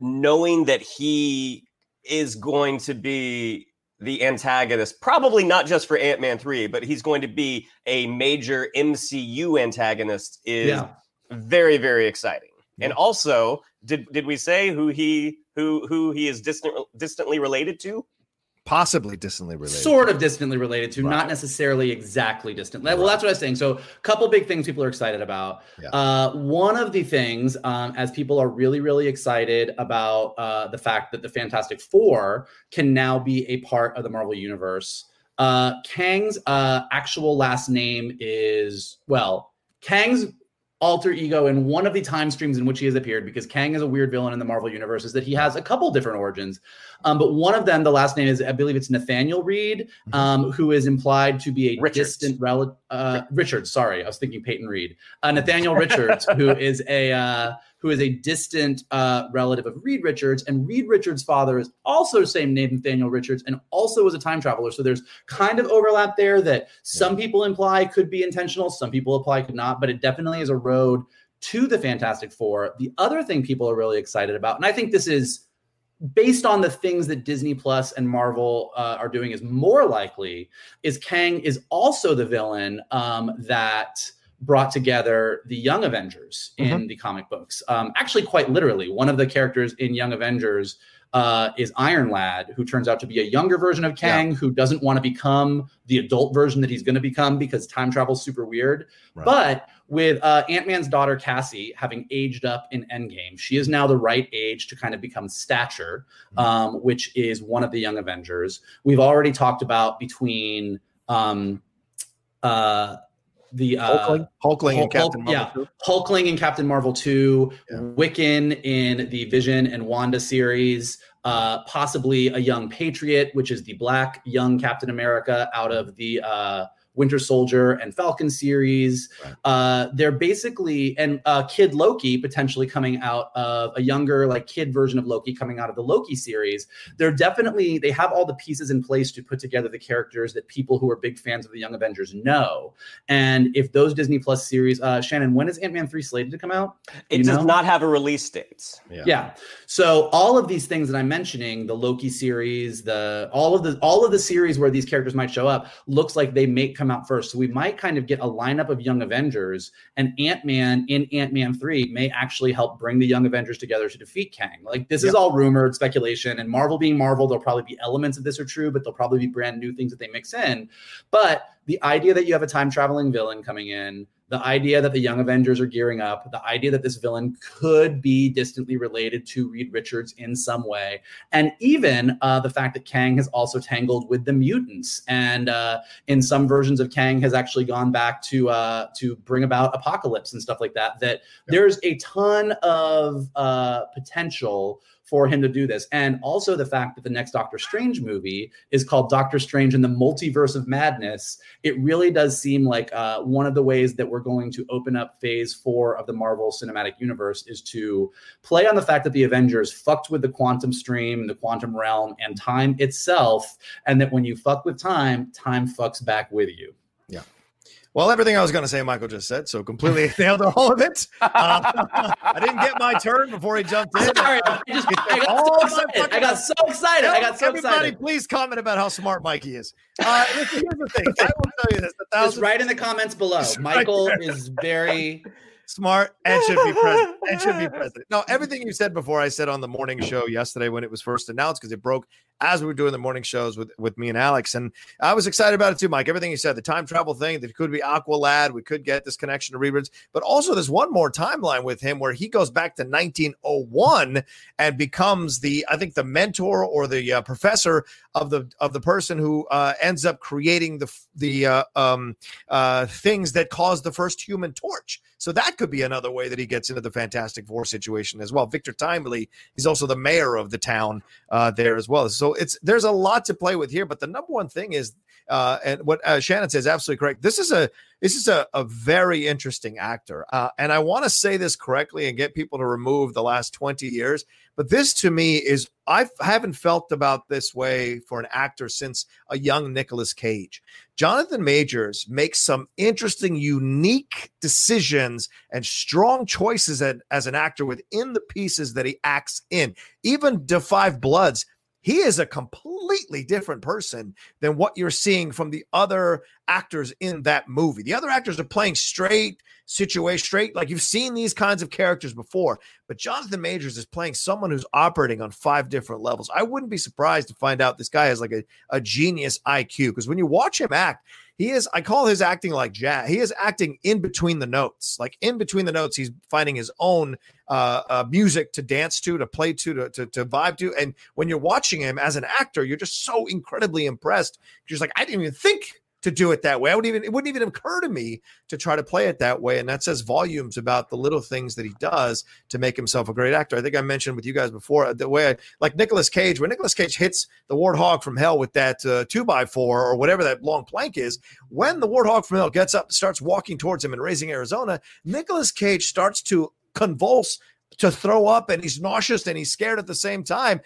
knowing that he is going to be the antagonist, probably not just for Ant Man 3, but he's going to be a major MCU antagonist, is yeah. very, very exciting. Yeah. And also, did did we say who he who who he is distant distantly related to? Possibly distantly related sort of distantly related to right. not necessarily exactly distant. Well that's what i was saying. So a couple big things people are excited about. Yeah. uh, one of the things um, as people are really really excited about uh, the fact that the fantastic four can now be a part of the marvel universe uh, kang's uh, actual last name is well kang's alter ego in one of the time streams in which he has appeared because Kang is a weird villain in the Marvel universe is that he has a couple different origins. Um, but one of them, the last name is, I believe it's Nathaniel Reed, mm-hmm. um, who is implied to be a Richards. distant relative. Uh, Richards, sorry, I was thinking Peyton Reed. Uh, Nathaniel Richards, who is a uh, who is a distant uh, relative of Reed Richards, and Reed Richards' father is also the same name, Nathaniel Richards, and also was a time traveler. So there's kind of overlap there that some people imply could be intentional, some people apply could not, but it definitely is a road to the Fantastic Four. The other thing people are really excited about, and I think this is based on the things that Disney Plus and Marvel uh, are doing, is more likely is Kang is also the villain um, that brought together the Young Avengers in mm-hmm. the comic books. Um, actually, quite literally, one of the characters in Young Avengers uh, is Iron Lad, who turns out to be a younger version of Kang, yeah. who doesn't want to become the adult version that he's going to become because time travel's super weird. Right. But with uh, Ant Man's daughter Cassie having aged up in Endgame, she is now the right age to kind of become Stature, mm-hmm. um, which is one of the Young Avengers. We've already talked about between. Um, uh, the uh, Hulkling, Hulkling Hulk, and Captain Marvel yeah, 2. Hulkling and Captain Marvel 2, yeah. Wiccan in the Vision and Wanda series, uh, possibly a young Patriot, which is the black young Captain America out of the uh, Winter Soldier and Falcon series. Right. Uh, they're basically and uh, Kid Loki potentially coming out of a younger like kid version of Loki coming out of the Loki series. They're definitely they have all the pieces in place to put together the characters that people who are big fans of the Young Avengers know. And if those Disney Plus series, uh, Shannon, when is Ant Man three slated to come out? It You does know? not have a release date. Yeah. So all of these things that I'm mentioning, the Loki series, the all of the all of the series where these characters might show up, looks like they may come out first. So we might kind of get a lineup of young Avengers, and Ant-Man in Ant-Man 3 may actually help bring the young Avengers together to defeat Kang. Like this is all rumored speculation, and Marvel being Marvel, there'll probably be elements of this are true, but there'll probably be brand new things that they mix in. But the idea that you have a time traveling villain coming in, the idea that the Young Avengers are gearing up, the idea that this villain could be distantly related to Reed Richards in some way, and even uh, the fact that Kang has also tangled with the mutants, and uh, in some versions of Kang has actually gone back to uh, to bring about apocalypse and stuff like that. That there's a ton of uh, potential for him to do this. And also the fact that the next Doctor Strange movie is called Doctor Strange in the Multiverse of Madness. It really does seem like uh, one of the ways that we're going to open up phase four of the Marvel Cinematic Universe is to play on the fact that the Avengers fucked with the quantum stream, the quantum realm, and time itself. And that when you fuck with time, time fucks back with you. Well, everything I was going to say, Michael just said, so completely nailed all of it. Uh, I didn't get my turn before he jumped in. Sorry, I, just, I got so excited. I got so excited. I got so Everybody, excited. please comment about how smart Mikey is. Uh, here's the thing. I will tell you this: Just write in the comments below. Right Michael there. is very smart and should be president and should be president. No, everything you said before I said on the morning show yesterday when it was first announced because it broke as we were doing the morning shows with with me and Alex, and I was excited about it too, Mike. Everything you said, the time travel thing, that could be Aqualad, we could get this connection to Reed, but also there's one more timeline with him where he goes back to 1901 and becomes the I think the mentor or the uh, professor of the of the person who uh, ends up creating the the uh, um, uh, things that caused the first human torch. So that could be another way that he gets into the Fantastic Four situation as well. Victor Timely, he's also the mayor of the town uh, there as well. So it's there's a lot to play with here, but the number one thing is, uh, and what uh, Shannon says absolutely correct. This is a this is a, a very interesting actor, uh, and I want to say this correctly and get people to remove the last twenty years. But this to me is I haven't felt about this way for an actor since a young Nicolas Cage. Jonathan Majors makes some interesting, unique decisions and strong choices at, as an actor within the pieces that he acts in. Even Da Five Bloods, he is a completely different person than what you're seeing from the other actors in that movie. The other actors are playing straight situation, straight like you've seen these kinds of characters before. But Jonathan Majors is playing someone who's operating on five different levels. I wouldn't be surprised to find out this guy has like a, a genius IQ because when you watch him act, he is, I call his acting like jazz. He is acting in between the notes. Like in between the notes, he's finding his own uh, uh, music to dance to, to play to, to, to, to vibe to. And when you're watching him as an actor, you're just so incredibly impressed. You're just like, I didn't even think to do it that way. I would even it wouldn't even occur to me to try to play it that way. And that says volumes about the little things that he does to make himself a great actor. I think I mentioned with you guys before the way I like Nicolas Cage, when Nicolas Cage hits the warthog from hell with that uh, two by four or whatever that long plank is, when the warthog from hell gets up, starts walking towards him and Raising Arizona, Nicolas Cage starts to convulse to throw up and he's nauseous and he's scared at the same time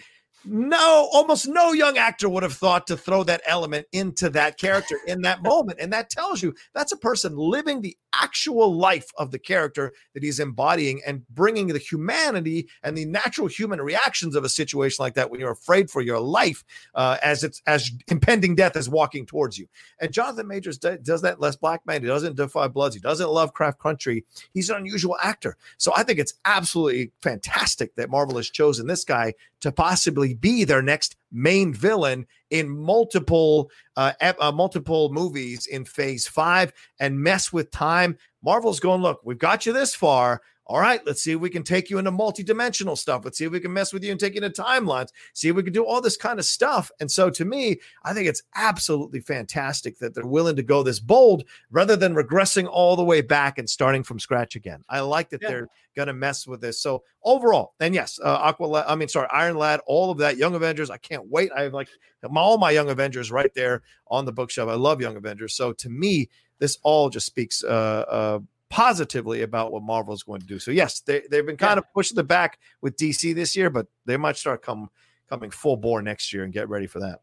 no, almost no young actor would have thought to throw that element into that character in that moment. And that tells you that's a person living the actual life of the character that he's embodying and bringing the humanity and the natural human reactions of a situation like that when you're afraid for your life uh, as it's as impending death is walking towards you. And Jonathan Majors does, does that less black man. He doesn't Da Five Bloods. He doesn't Lovecraft Country. He's an unusual actor. So I think it's absolutely fantastic that Marvel has chosen this guy to possibly be their next main villain in multiple uh, uh, multiple movies in phase five and mess with time. Marvel's going look we've got you this far All right, let's see if we can take you into multi-dimensional stuff. Let's see if we can mess with you and take you into timelines. See if we can do all this kind of stuff. And so to me, I think it's absolutely fantastic that they're willing to go this bold rather than regressing all the way back and starting from scratch again. I like that Yeah. they're going to mess with this. So overall, and yes, uh, Aqua, I mean, sorry, Iron Lad, all of that, Young Avengers. I can't wait. I have like all my Young Avengers right there on the bookshelf. I love Young Avengers. So to me, this all just speaks uh, uh, positively about what Marvel is going to do. So yes, they they've been kind of pushing the back with DC this year, but they might start come coming full bore next year and get ready for that.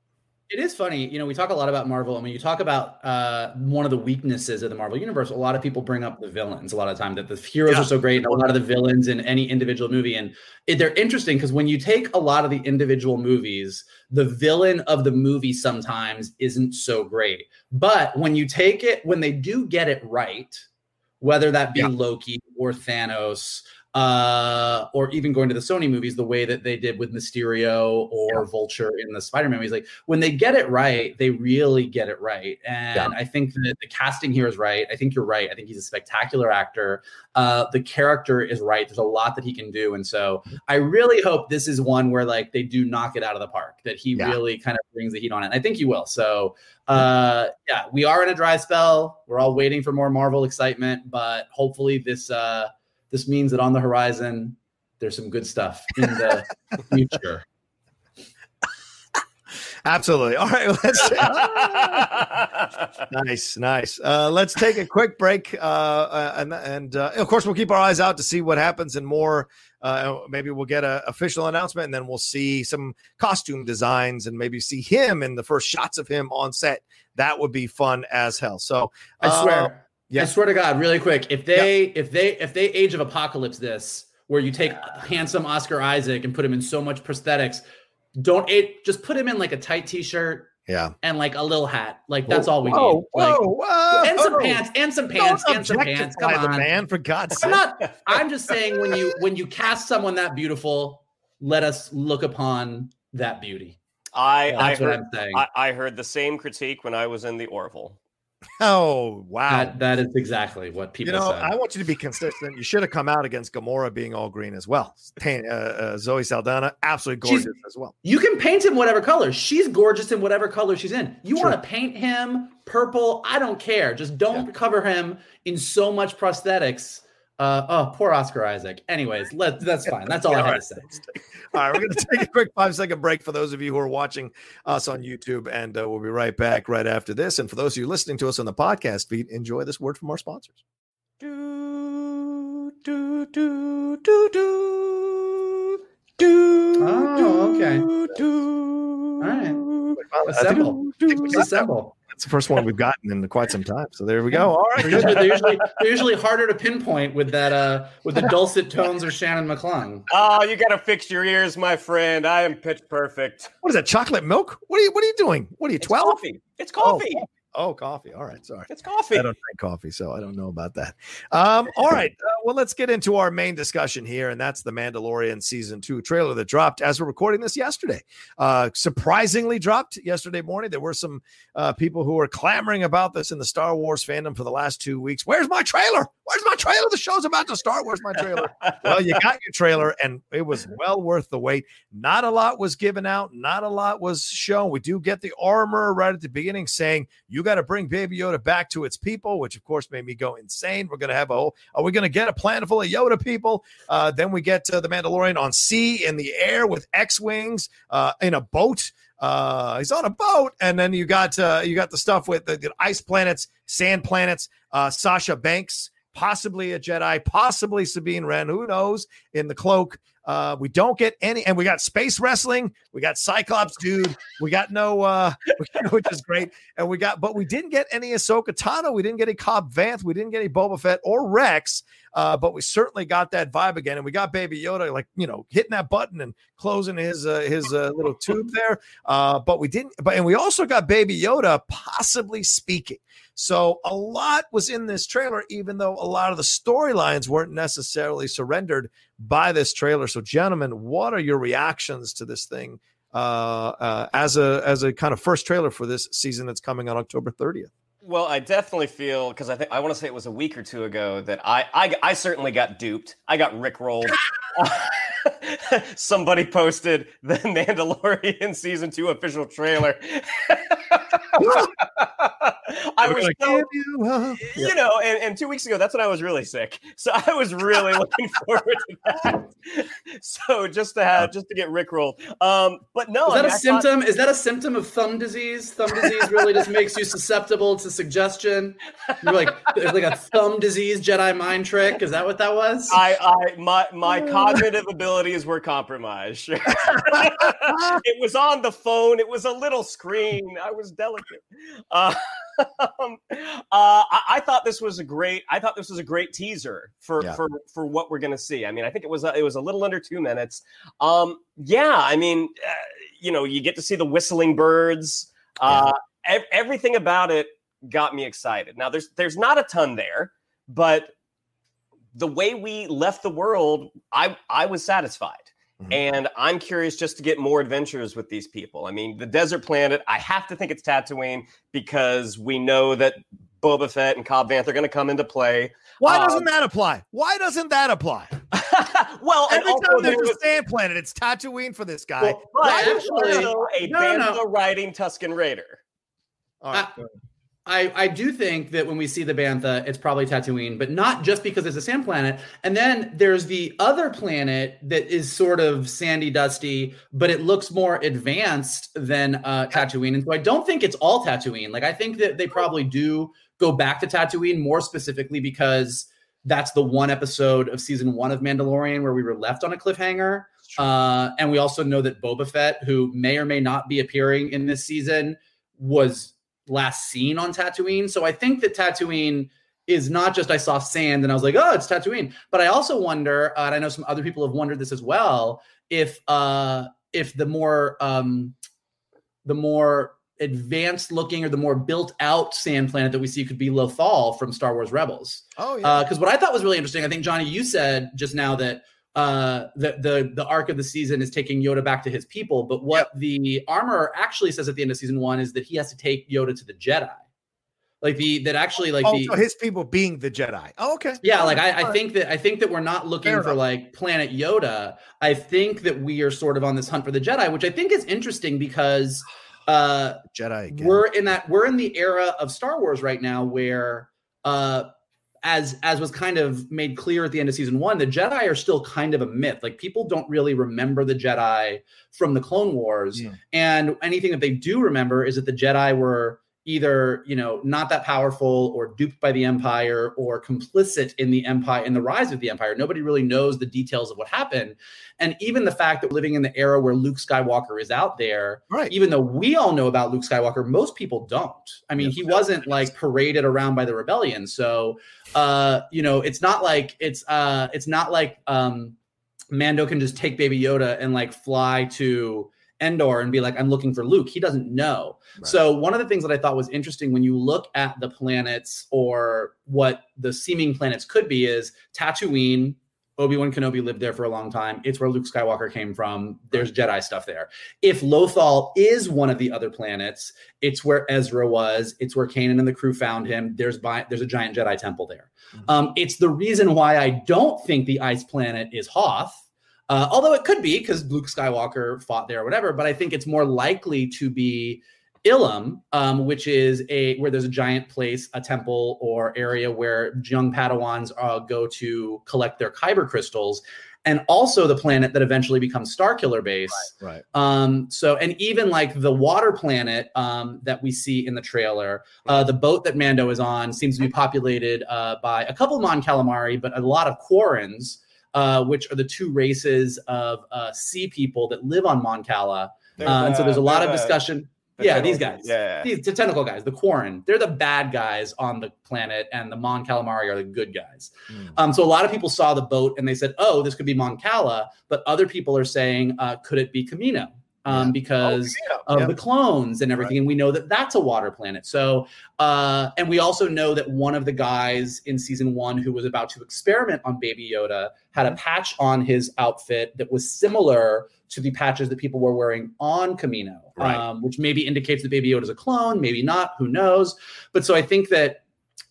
It is funny, you know. We talk a lot about Marvel, and when you talk about uh, one of the weaknesses of the Marvel universe, a lot of people bring up the villains. A lot of time that the heroes Yeah. are so great, and a lot of the villains in any individual movie, and it, they're interesting because when you take a lot of the individual movies, the villain of the movie sometimes isn't so great. But when you take it, when they do get it right, whether that be Yeah. Loki or Thanos, uh, or even going to the Sony movies, the way that they did with Mysterio or Vulture in the Spider-Man movies, like when they get it right, they really get it right. And Yeah. I think that the casting here is right. I think you're right. I think he's a spectacular actor. Uh, the character is right. There's a lot that he can do, and so I really hope this is one where like they do knock it out of the park. That he Yeah. really kind of brings the heat on it. And I think he will. So uh yeah we are in a dry spell we're all waiting for more marvel excitement but hopefully this uh this means that on the horizon there's some good stuff in the future Absolutely. All right, let's nice, nice. Uh, let's take a quick break, uh, uh, and and uh, of course we'll keep our eyes out to see what happens and more. Uh, maybe we'll get an official announcement, and then we'll see some costume designs, and maybe see him in the first shots of him on set. That would be fun as hell. So i uh, swear yeah. i swear to god really quick if they if they if they age of apocalypse this where you take handsome oscar isaac and put him in so much prosthetics don't it just put him in like a tight t-shirt yeah, and like a little hat like that's all we Whoa, need like, whoa, whoa, and some pants and some Don't pants and some pants come the on man for God's sake! I'm not. I'm just saying when you when you cast someone that beautiful, let us look upon that beauty. I, I what heard I'm saying. I, I heard the same critique when I was in the Orville. Oh wow. that that is exactly what people you know, say. I want you to be consistent. You should have come out against Gamora being all green as well. Tan- uh, uh, Zoe Saldana, absolutely She's- gorgeous as well. you can paint him whatever color. She's gorgeous in whatever color she's in. You Sure. want to paint him purple? I don't care. Just don't cover him in so much prosthetics. Uh, oh, poor Oscar Isaac. Anyways, let that's fine. That's all I had to say. All right, we're going to take a quick five second break for those of you who are watching us on YouTube, and uh, we'll be right back right after this. And for those of you listening to us on the podcast feed, enjoy this word from our sponsors. Do, do, do, do, do, do, Oh, okay. do, do. All right. I think- Assemble. I think we got that. Assemble. That's the first one we've gotten in quite some time. So there we go. All right, They're usually, they're, usually, they're usually harder to pinpoint with that uh with the dulcet tones of Shannon McClung. Oh, you gotta fix your ears, my friend. I am pitch perfect. What is that? Chocolate milk? What are you? What are you doing? What are you? It's Twelve? coffee. It's coffee. Oh, coffee. All right. Sorry. It's coffee. I don't drink coffee, so I don't know about that. Um, all right. Uh, well, let's get into our main discussion here, and that's the Mandalorian season two trailer that dropped as we're recording this yesterday. Uh, surprisingly dropped yesterday morning. There were some uh, people who were clamoring about this in the Star Wars fandom for the last two weeks. Where's my trailer? Where's my trailer? The show's about to start. Where's my trailer? well, you got your trailer, and it was well worth the wait. Not a lot was given out, not a lot was shown. We do get the armor right at the beginning saying, You got to bring Baby Yoda back to its people, which of course made me go insane. We're going to have a whole, are we going to get a planet full of Yoda people? Uh, then we get to the Mandalorian on sea, in the air with X Wings, uh, in a boat. Uh, he's on a boat, and then you got uh, you got the stuff with the, the ice planets, sand planets. Uh, Sasha Banks, possibly a Jedi, possibly Sabine Wren, who knows? In the cloak, uh, we don't get any, and we got space wrestling. We got Cyclops, dude. We got no, uh, which is great, and we got, but we didn't get any Ahsoka Tano. We didn't get any Cobb Vanth. We didn't get any Boba Fett or Rex. Uh, but we certainly got that vibe again, and we got Baby Yoda like you know hitting that button and closing his uh, his uh, little tube there. Uh, but we didn't. But and we also got Baby Yoda possibly speaking. So a lot was in this trailer, even though a lot of the storylines weren't necessarily surrendered by this trailer. So, gentlemen, what are your reactions to this thing uh, uh, as a as a kind of first trailer for this season that's coming on October 30th? Well, I definitely feel because I think I want to say it was a week or two ago that I I, I certainly got duped. I got rickrolled. Somebody posted the Mandalorian season two official trailer. I was so, you, uh, you know, and, and, two weeks ago, that's when I was really sick. So I was really looking forward to that. So just to have, just to get rickrolled. Um, but no, is that I mean, a symptom? Thought, is that a symptom of thumb disease? Thumb disease really just makes you susceptible to suggestion. You're like, there's like a thumb disease Jedi mind trick. Is that what that was? I, I, my, my cognitive abilities were compromised. it was on the phone. It was a little screen. I was delicate. Uh, um, uh, I, I, thought this was a great. I thought this was a great teaser for yeah. for for what we're going to see. I mean, I think it was a, it was a little under two minutes. Um, yeah, I mean, uh, you know, you get to see the whistling birds. Uh, yeah. ev- everything about it got me excited. Now, there's there's not a ton there, but the way we left the world, I I was satisfied. Mm-hmm. And I'm curious just to get more adventures with these people. I mean, the desert planet, I have to think it's Tatooine because we know that Boba Fett and Cobb Vanth are going to come into play. Why um, doesn't that apply? Why doesn't that apply? well, every time there's a sand planet, it's Tatooine for this guy. Well, Why actually, a no, Bantha no. riding Tusken Raider. All right, uh, I, I do think that when we see the Bantha, it's probably Tatooine, but not just because it's a sand planet. And then there's the other planet that is sort of sandy, dusty, but it looks more advanced than uh, Tatooine. And so I don't think it's all Tatooine. Like I think that they probably do go back to Tatooine more specifically because that's the one episode of season one of Mandalorian where we were left on a cliffhanger. Uh, and we also know that Boba Fett, who may or may not be appearing in this season, was last seen on Tatooine. So I think that Tatooine is not just I saw sand and I was like, oh, it's Tatooine. But I also wonder, uh, and I know some other people have wondered this as well, if uh, if the more um, the more advanced looking or the more built out sand planet that we see could be Lothal from Star Wars Rebels. Oh yeah. Because uh, what I thought was really interesting, I think Johnny, you said just now that uh, the the the arc of the season is taking Yoda back to his people. But what yep. the armor actually says at the end of season one is that he has to take Yoda to the Jedi. Like the that actually like oh, the so his people being the Jedi. Oh, okay. Yeah, like I, I think that I think that we're not looking Fair for enough. like planet Yoda. I think that we are sort of on this hunt for the Jedi, which I think is interesting because uh Jedi again. we're in that we're in the era of Star Wars right now where uh as as was kind of made clear at the end of season one, the Jedi are still kind of a myth. Like people don't really remember the Jedi from the Clone Wars, yeah. and anything that they do remember is that the Jedi were either you know not that powerful or duped by the empire or complicit in the empire in the rise of the empire. Nobody really knows the details of what happened. And even the fact that we're living in the era where luke skywalker is out there right. even though we all know about luke skywalker most people don't. I mean he wasn't like paraded around by the rebellion. So uh you know it's not like it's uh it's not like um mando can just take baby yoda and like fly to Endor and be like, I'm looking for Luke. He doesn't know. Right. So, one of the things that I thought was interesting when you look at the planets or what the seeming planets could be is Tatooine. Obi Wan Kenobi lived there for a long time. It's where Luke Skywalker came from. There's Jedi stuff there. If Lothal is one of the other planets, it's where Ezra was. It's where Kanan and the crew found him. There's by, there's a giant Jedi temple there. Mm-hmm. Um, it's the reason why I don't think the ice planet is Hoth uh, although it could be because Luke Skywalker fought there or whatever, but I think it's more likely to be Ilum, um, which is a where there's a giant place, a temple or area where young Padawans uh, go to collect their kyber crystals, and also the planet that eventually becomes Starkiller Base. Right. right. Um, so, and even like the water planet um, that we see in the trailer, uh, the boat that Mando is on seems to be populated uh, by a couple Mon Calamari, but a lot of Quarrens uh, which are the two races of uh, sea people that live on Mon Cala. Uh, and so there's a lot of discussion. Yeah, these guys. Yeah, these the tentacle guys, the Quarren. They're the bad guys on the planet, and the Mon Calamari are the good guys. Mm. Um, so a lot of people saw the boat and they said, "Oh, this could be Mon Cala," but other people are saying, uh, "Could it be Kamino?" Um, because oh, yeah. of yeah. the clones and everything. Right. And we know that that's a water planet. So, uh, and we also know that one of the guys in season one who was about to experiment on Baby Yoda had a mm-hmm. patch on his outfit that was similar to the patches that people were wearing on Kamino, Right. um, which maybe indicates that Baby Yoda is a clone, maybe not, who knows? But so I think that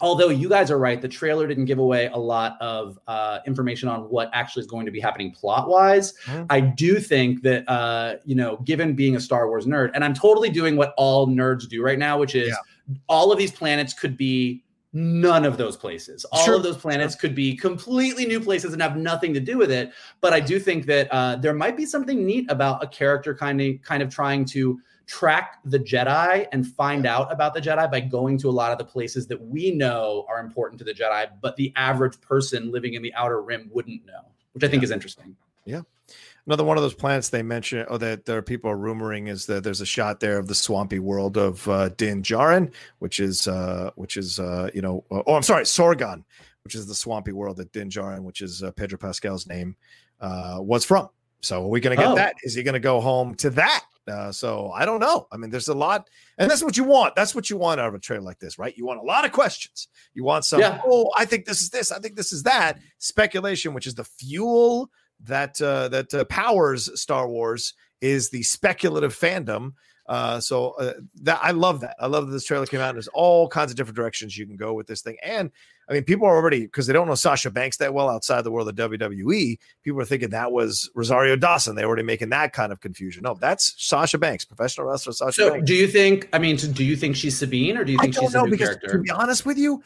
although you guys are right, the trailer didn't give away a lot of uh, information on what actually is going to be happening plot wise. Mhm. I do think that, uh, you know, given being a Star Wars nerd, and I'm totally doing what all nerds do right now, which is Yeah. all of these planets could be none of those places. All Sure, of those planets could be completely new places and have nothing to do with it. But I do think that uh, there might be something neat about a character kind of kind of trying to track the Jedi and find out about the Jedi by going to a lot of the places that we know are important to the Jedi, but the average person living in the outer rim wouldn't know, which I think is interesting. Yeah. Another one of those planets they mentioned, or that there are people are rumoring, is that there's a shot there of the swampy world of uh, Din Djarin, which is, uh, which is, uh, you know, uh, oh, I'm sorry, Sorgan, which is the swampy world that Din Djarin, which is uh, Pedro Pascal's name, uh, was from. So are we going to get Oh. that? Is he going to go home to that? Uh, so I don't know. I mean, there's a lot, and that's what you want. That's what you want out of a trailer like this, right? You want a lot of questions. You want some. Yeah. Oh, I think this is this. I think this is that. Speculation, which is the fuel that uh, that uh, powers Star Wars, is the speculative fandom. Uh, so uh, that I love that. I love that this trailer came out. And there's all kinds of different directions you can go with this thing. And I mean, people are already because they don't know Sasha Banks that well outside the world of WWE. People are thinking that was Rosario Dawson. They're already making that kind of confusion. No, that's Sasha Banks, professional wrestler Sasha So, Banks. do you think? I mean, do you think she's Sabine, or do you think she's a new because character? to be honest with you,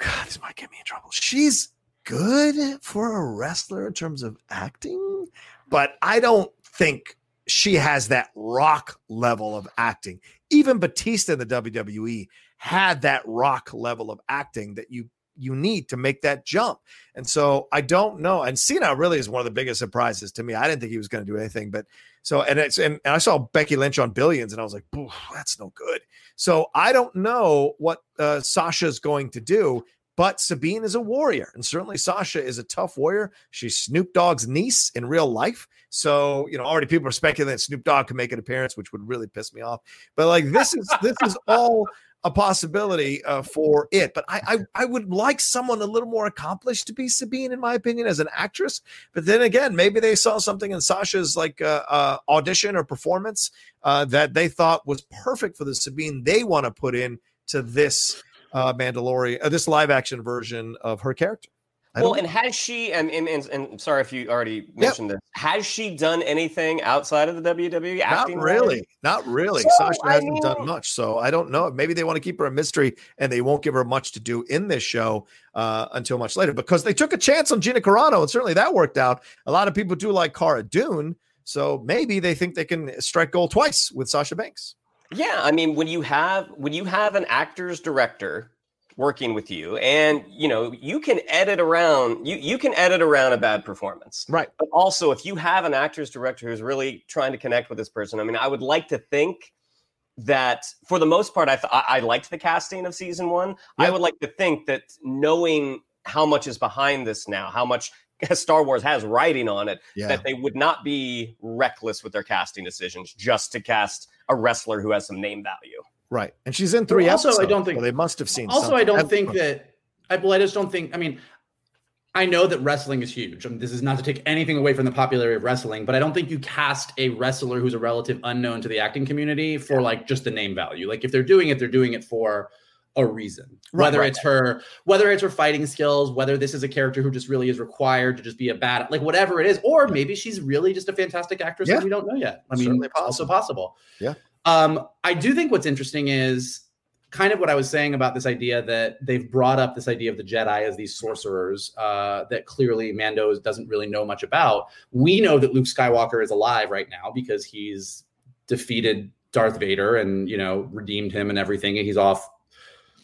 God, this might get me in trouble. She's good for a wrestler in terms of acting, but I don't think she has that rock level of acting. Even Batista in the WWE had that rock level of acting that you you need to make that jump. And so I don't know. And Cena really is one of the biggest surprises to me. I didn't think he was going to do anything, but so and it's and, and I saw Becky Lynch on Billions, and I was like, that's no good. So I don't know what uh, Sasha's going to do, but Sabine is a warrior, and certainly Sasha is a tough warrior. She's Snoop Dogg's niece in real life. So you know, already people are speculating that Snoop Dogg could make an appearance, which would really piss me off. But like this is this is all a possibility uh, for it. But I, I I would like someone a little more accomplished to be Sabine, in my opinion, as an actress. But then again, maybe they saw something in Sasha's like uh, uh, audition or performance uh, that they thought was perfect for the Sabine they want to put in to this uh, Mandalorian, uh, this live action version of her character. Well, and has she? And, and and and sorry if you already mentioned this. Has she done anything outside of the WWE? not really, not really. So, Sasha I hasn't done much, so I don't know. Maybe they want to keep her a mystery, and they won't give her much to do in this show uh, until much later because they took a chance on Gina Carano, and certainly that worked out. A lot of people do like Cara Dune, so maybe they think they can strike gold twice with Sasha Banks. Yeah, I mean, when you have when you have an actor's director working with you, and you know you can edit around you you can edit around a bad performance. Right. But also, if you have an actor's director who's really trying to connect with this person, I mean, I would like to think that for the most part, I th- I, liked the casting of season one. I would like to think that knowing how much is behind this now, how much Star Wars has writing on it, Yeah. that they would not be reckless with their casting decisions just to cast a wrestler who has some name value. Right. And she's in three also, I don't think- so they must have seen also i don't think that i well i just don't think i mean i know that wrestling is huge I mean, this is not to take anything away from the popularity of wrestling but i don't think you cast a wrestler who's a relative unknown to the acting community for like just the name value like if they're doing it they're doing it for a reason Right, whether right. it's her whether it's her fighting skills whether this is a character who just really is required to just be a bad like whatever it is or maybe she's really just a fantastic actress Yeah. and we don't know yet i mean Certainly it's also possible Yeah. Um i do think what's interesting is kind of what I was saying about this idea that they've brought up this idea of the Jedi as these sorcerers uh, that clearly Mando doesn't really know much about. We know that Luke Skywalker is alive right now because he's defeated Darth Vader and you know redeemed him and everything. And he's off,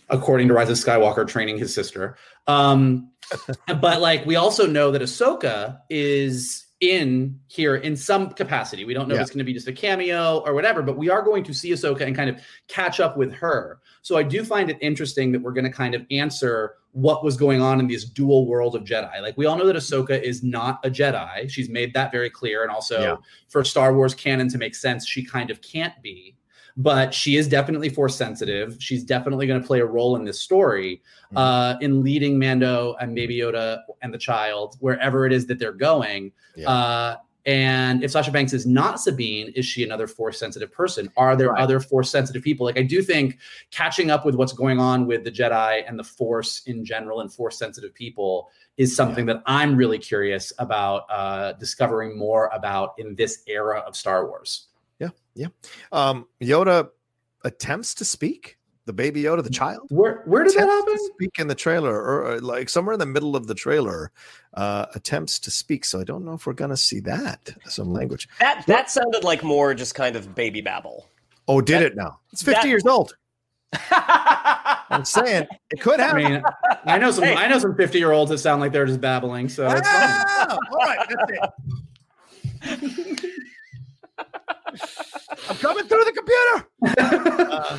according to Rise of Skywalker, training his sister. Um, but like we also know that Ahsoka is in here in some capacity. We don't know Yeah. if it's going to be just a cameo or whatever, but we are going to see Ahsoka and kind of catch up with her. So I do find it interesting that we're going to kind of answer what was going on in this dual world of Jedi. Like we all know that Ahsoka is not a Jedi. She's made that very clear. And also Yeah. for Star Wars canon to make sense, she kind of can't be. But she is definitely force sensitive. She's definitely going to play a role in this story, Mhm. uh, in leading Mando and Baby Yoda and the child wherever it is that they're going. Yeah. Uh, And if Sasha Banks is not Sabine, is she another force sensitive person? Are there Right. other force sensitive people? Like I do think catching up with what's going on with the Jedi and the Force in general and force sensitive people is something that I'm really curious about uh, discovering more about in this era of Star Wars. Um, Yoda attempts to speak. The baby Yoda, the child, Where where did that happen? to speak in the trailer, or, or like somewhere in the middle of the trailer, uh, attempts to speak. So I don't know if we're gonna see that some language. That that sounded like more just kind of baby babble. Oh, did That- it now? It's fifty that- years old. I'm saying it could I happen. mean, I know some Hey. I know some 50 year olds that sound like they're just babbling. So it's fine. Ah, all right, that's it. I'm coming through the computer. Uh,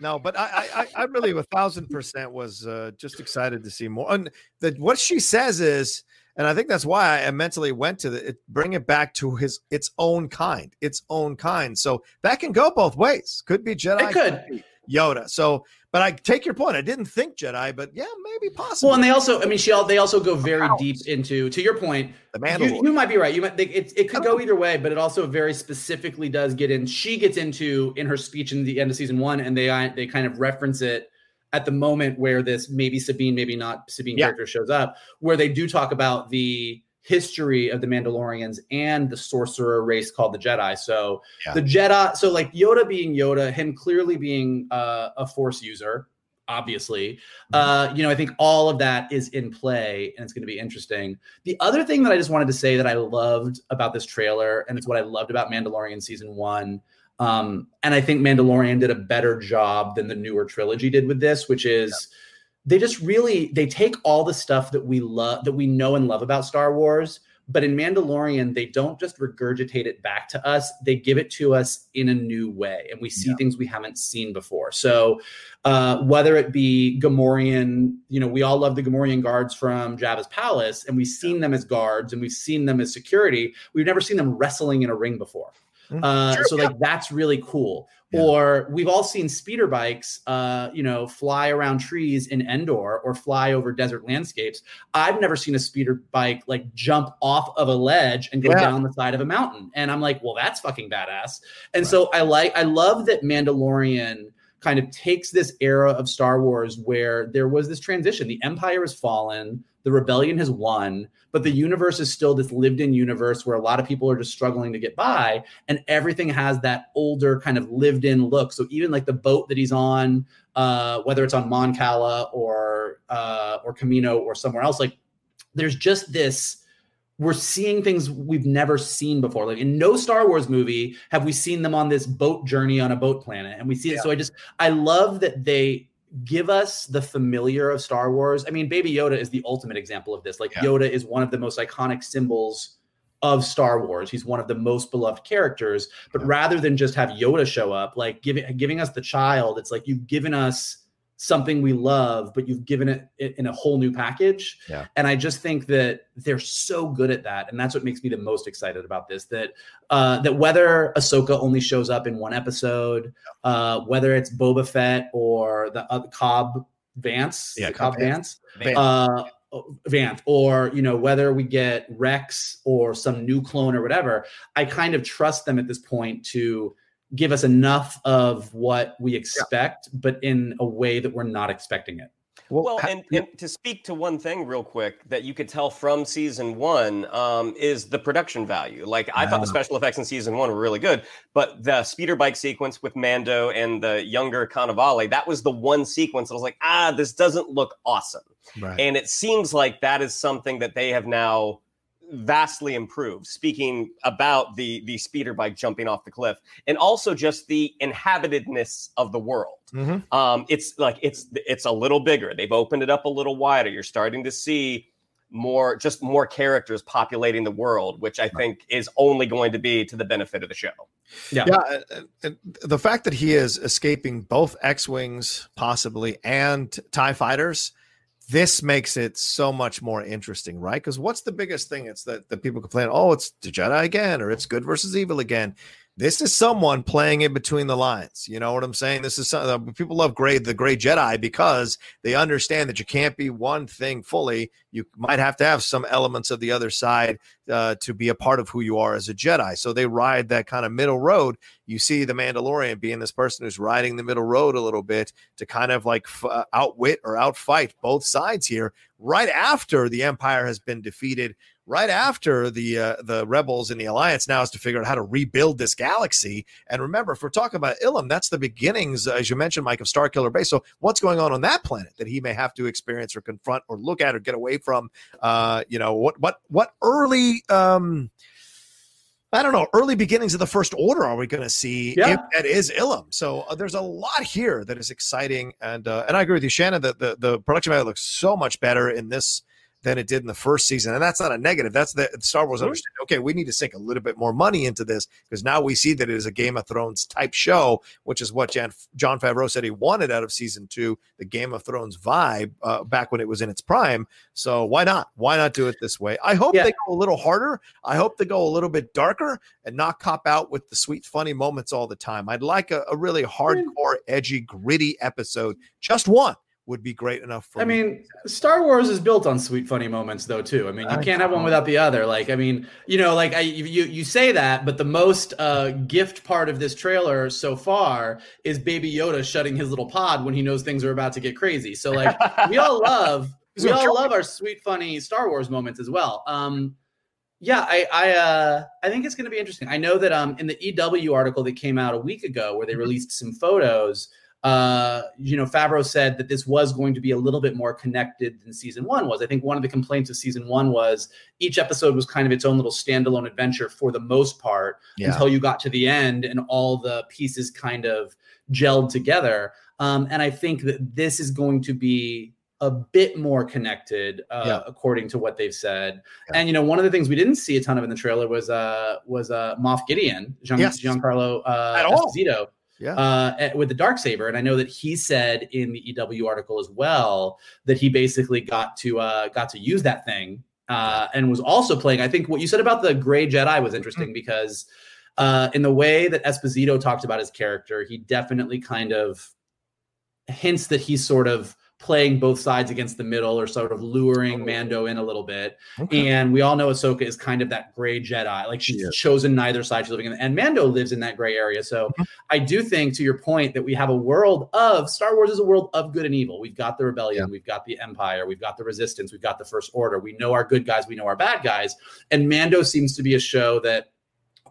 no, but I, I, I- I really, a thousand percent was uh, just excited to see more. And the, what she says is, and I think that's why I mentally went to the it, bring it back to his its own kind, its own kind. So that can go both ways. Could be Jedi, It could. be Yoda. So, but I take your point. I didn't think Jedi, but yeah, maybe possible. Well, and they also, I mean, she all they also go very House. deep into. To your point, the you, Mandalorian. you might be right. You might think it, it could don't go either way, but it also very specifically does get in. She gets into in her speech in the end of season one, and they they kind of reference it at the moment where this maybe Sabine, maybe not Sabine Yeah. character shows up, where they do talk about the history of the Mandalorians and the sorcerer race called the Jedi. So Yeah. the Jedi, so like Yoda being Yoda, him clearly being uh, a Force user, obviously. Uh, you know, I think all of that is in play, and it's going to be interesting. The other thing that I just wanted to say that I loved about this trailer, and it's what I loved about Mandalorian season one, um, and I think Mandalorian did a better job than the newer trilogy did with this, which is they just really they take all the stuff that we love that we know and love about Star Wars. But in Mandalorian, they don't just regurgitate it back to us; they give it to us in a new way, and we see Yeah. things we haven't seen before. So, uh, whether it be Gamorrean, you know, we all love the Gamorrean guards from Jabba's palace, and we've seen them as guards and we've seen them as security. We've never seen them wrestling in a ring before. Mhm. Uh, so, like, that's really cool. Yeah. Or we've all seen speeder bikes, uh, you know, fly around trees in Endor or fly over desert landscapes. I've never seen a speeder bike like jump off of a ledge and go Yeah. down the side of a mountain. And I'm like, well, that's fucking badass. And so I like, I love that Mandalorian kind of takes this era of Star Wars where there was this transition. The Empire has fallen, the rebellion has won, but the universe is still this lived in universe where a lot of people are just struggling to get by. And everything has that older kind of lived in look. So even like the boat that he's on, uh, whether it's on Mon Cala or uh, or Kamino or somewhere else, like there's just this we're seeing things we've never seen before. Like in no Star Wars movie have we seen them on this boat journey on a boat planet. And we see it. So I just I love that they give us the familiar of Star Wars. I mean, Baby Yoda is the ultimate example of this. Like Yeah. Yoda is one of the most iconic symbols of Star Wars. He's one of the most beloved characters. But Yeah. rather than just have Yoda show up, like giving giving us the child, it's like you've given us something we love, but you've given it it in a whole new package. Yeah. And I just think that they're so good at that, and that's what makes me the most excited about this. That uh, that whether Ahsoka only shows up in one episode, uh, whether it's Boba Fett or the uh, Cobb Vance, Yeah, Cobb Cobb Vance. Vance, Vance. uh, Vanth, or you know whether we get Rex or some new clone or whatever. I kind of trust them at this point to give us enough of what we expect, but in a way that we're not expecting it. Well, ha- and, and to speak to one thing real quick that you could tell from season one um, is the production value. Like I thought the special effects in season one were really good, but the speeder bike sequence with Mando and the younger Cannavale, that was the one sequence that I was like, ah, this doesn't look awesome. right. And it seems like that is something that they have now vastly improved. Speaking about the the speeder bike jumping off the cliff, and also just the inhabitedness of the world. Mhm. Um, it's like it's it's a little bigger. They've opened it up a little wider. You're starting to see more just more characters populating the world, which I think is only going to be to the benefit of the show. Yeah. Yeah, and- and- and the fact that he is escaping both X-wings possibly and Tie fighters, this makes it so much more interesting, right? Because what's the biggest thing? It's that that people complain, oh, it's the Jedi again, or it's good versus evil again. This is someone playing in between the lines. You know what I'm saying? This is some, uh, people love gray the gray Jedi because they understand that you can't be one thing fully. You might have to have some elements of the other side uh, to be a part of who you are as a Jedi. So they ride that kind of middle road. You see the Mandalorian being this person who's riding the middle road a little bit to kind of like f- uh, outwit or outfight both sides here. Right after the Empire has been defeated right after the uh, the rebels in the alliance now is to figure out how to rebuild this galaxy and remember if we're talking about ilum that's the beginnings as you mentioned mike of starkiller base so what's going on on that planet that he may have to experience or confront or look at or get away from uh you know what what what early um I don't know. Early beginnings of the First Order are we going to see Yeah. if that is Ilum? So uh, there's a lot here that is exciting, and uh, and I agree with you, Shannon. That the the production value looks so much better in this than it did in the first season, and that's not a negative. That's the Star Wars understand. Okay, we need to sink a little bit more money into this because now we see that it is a Game of Thrones type show, which is what Jan, Jon Favreau said he wanted out of season two, the Game of Thrones vibe uh, back when it was in its prime. So why not? Why not do it this way? I hope Yeah. they go a little harder. I hope they go a little bit darker and not cop out with the sweet, funny moments all the time. I'd like a, a really hardcore, edgy, gritty episode. Just one would be great enough for I me. mean, Star Wars is built on sweet, funny moments, though. Too. I mean, you I can't have one without the other. Like, I mean, you know, like I, you, you say that, but the most uh, gift part of this trailer so far is Baby Yoda shutting his little pod when he knows things are about to get crazy. So, like, we all love, we all love our sweet, funny Star Wars moments as well. Um, yeah, I, I, uh, I think it's going to be interesting. I know that um, in the EW article that came out a week ago, where they released some photos uh, you know, Favreau said that this was going to be a little bit more connected than season one was. I think one of the complaints of season one was each episode was kind of its own little standalone adventure for the most part Yeah. until you got to the end and all the pieces kind of gelled together. Um, and I think that this is going to be a bit more connected, uh, Yeah. according to what they've said. Yeah. And you know, one of the things we didn't see a ton of in the trailer was uh was uh Moff Gideon, Gian- Yes. Giancarlo uh, At all. Esposito Yeah. uh, with the dark saber, and I know that he said in the EW article as well that he basically got to uh, got to use that thing uh, and was also playing. I think what you said about the Gray Jedi was interesting because uh, in the way that Esposito talked about his character, he definitely kind of hints that he's sort of playing both sides against the middle or sort of luring oh. Mando in a little bit. Okay. And we all know Ahsoka is kind of that gray Jedi. Like she's She is. chosen neither side. She's living in, and Mando lives in that gray area. So mm-hmm. I do think, to your point, that we have a world of Star Wars is a world of good and evil. We've got the rebellion, Yeah. we've got the Empire, we've got the Resistance, we've got the First Order. We know our good guys, we know our bad guys, and Mando seems to be a show that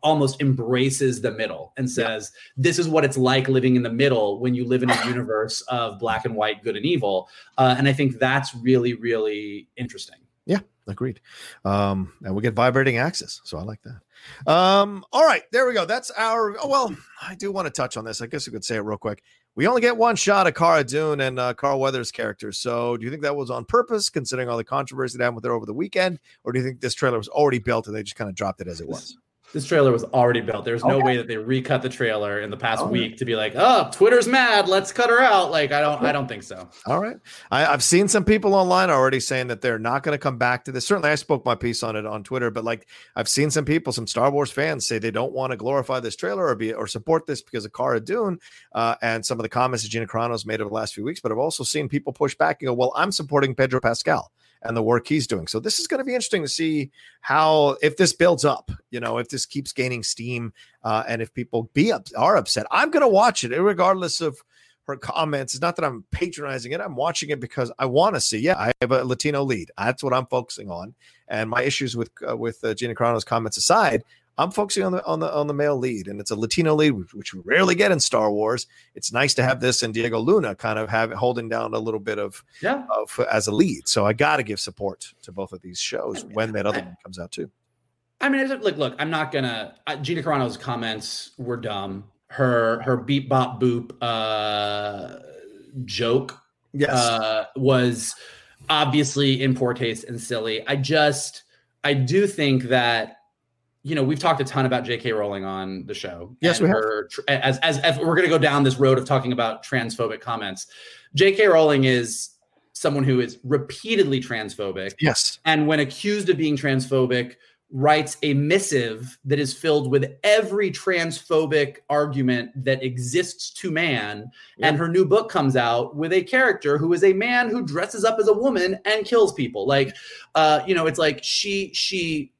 almost embraces the middle and says this is what it's like living in the middle when you live in a universe of black and white good and evil uh, and i think that's really really interesting yeah Agreed. Um, and we get vibrating axis, so I like that. Um, all right, there we go. That's our. Oh, well, I do want to touch on this. I guess we could say it real quick. We only get one shot of Cara Dune and uh, Carl Weathers' character. So, do you think that was on purpose, considering all the controversy that happened with her over the weekend, or do you think this trailer was already built and they just kind of dropped it as it was? This trailer was already built there's no Okay. way that they recut the trailer in the past Okay. week to be like oh twitter's mad let's cut her out like i don't i don't think so All right. I, I've seen some people online already saying that they're not going to come back to this. Certainly, I spoke my piece on it on Twitter, but like I've seen some people, some Star Wars fans, say they don't want to glorify this trailer or be or support this because of Cara Dune uh, and some of the comments that Gina Carano's made over the last few weeks. But I've also seen people push back and go, "Well, I'm supporting Pedro Pascal." And the work he's doing. So this is going to be interesting to see how if this builds up, you know, if this keeps gaining steam, uh, and if people be up, are upset. I'm going to watch it, regardless of her comments. It's not that I'm patronizing it. I'm watching it because I want to see. Yeah, I have a Latino lead. That's what I'm focusing on. And my issues with uh, with uh, Gina Carano's comments aside, I'm focusing on the on the on the male lead, and it's a Latino lead, which, we rarely get in Star Wars. It's nice to have this and Diego Luna kind of have holding down a little bit of, yeah of as a lead. So I got to give support to both of these shows when that other one comes out too. I mean, look, look. I'm not gonna. Uh, Gina Carano's comments were dumb. Her her beep bop boop uh, joke uh, was obviously in poor taste and silly. I just, I do think that, you know, we've talked a ton about J.K. Rowling on the show. Yes, we have. her tr- As, as as we're going to go down this road of talking about transphobic comments, J.K. Rowling is someone who is repeatedly transphobic yes. and when accused of being transphobic writes a missive that is filled with every transphobic argument that exists to man and her new book comes out with a character who is a man who dresses up as a woman and kills people like uh you know it's like she she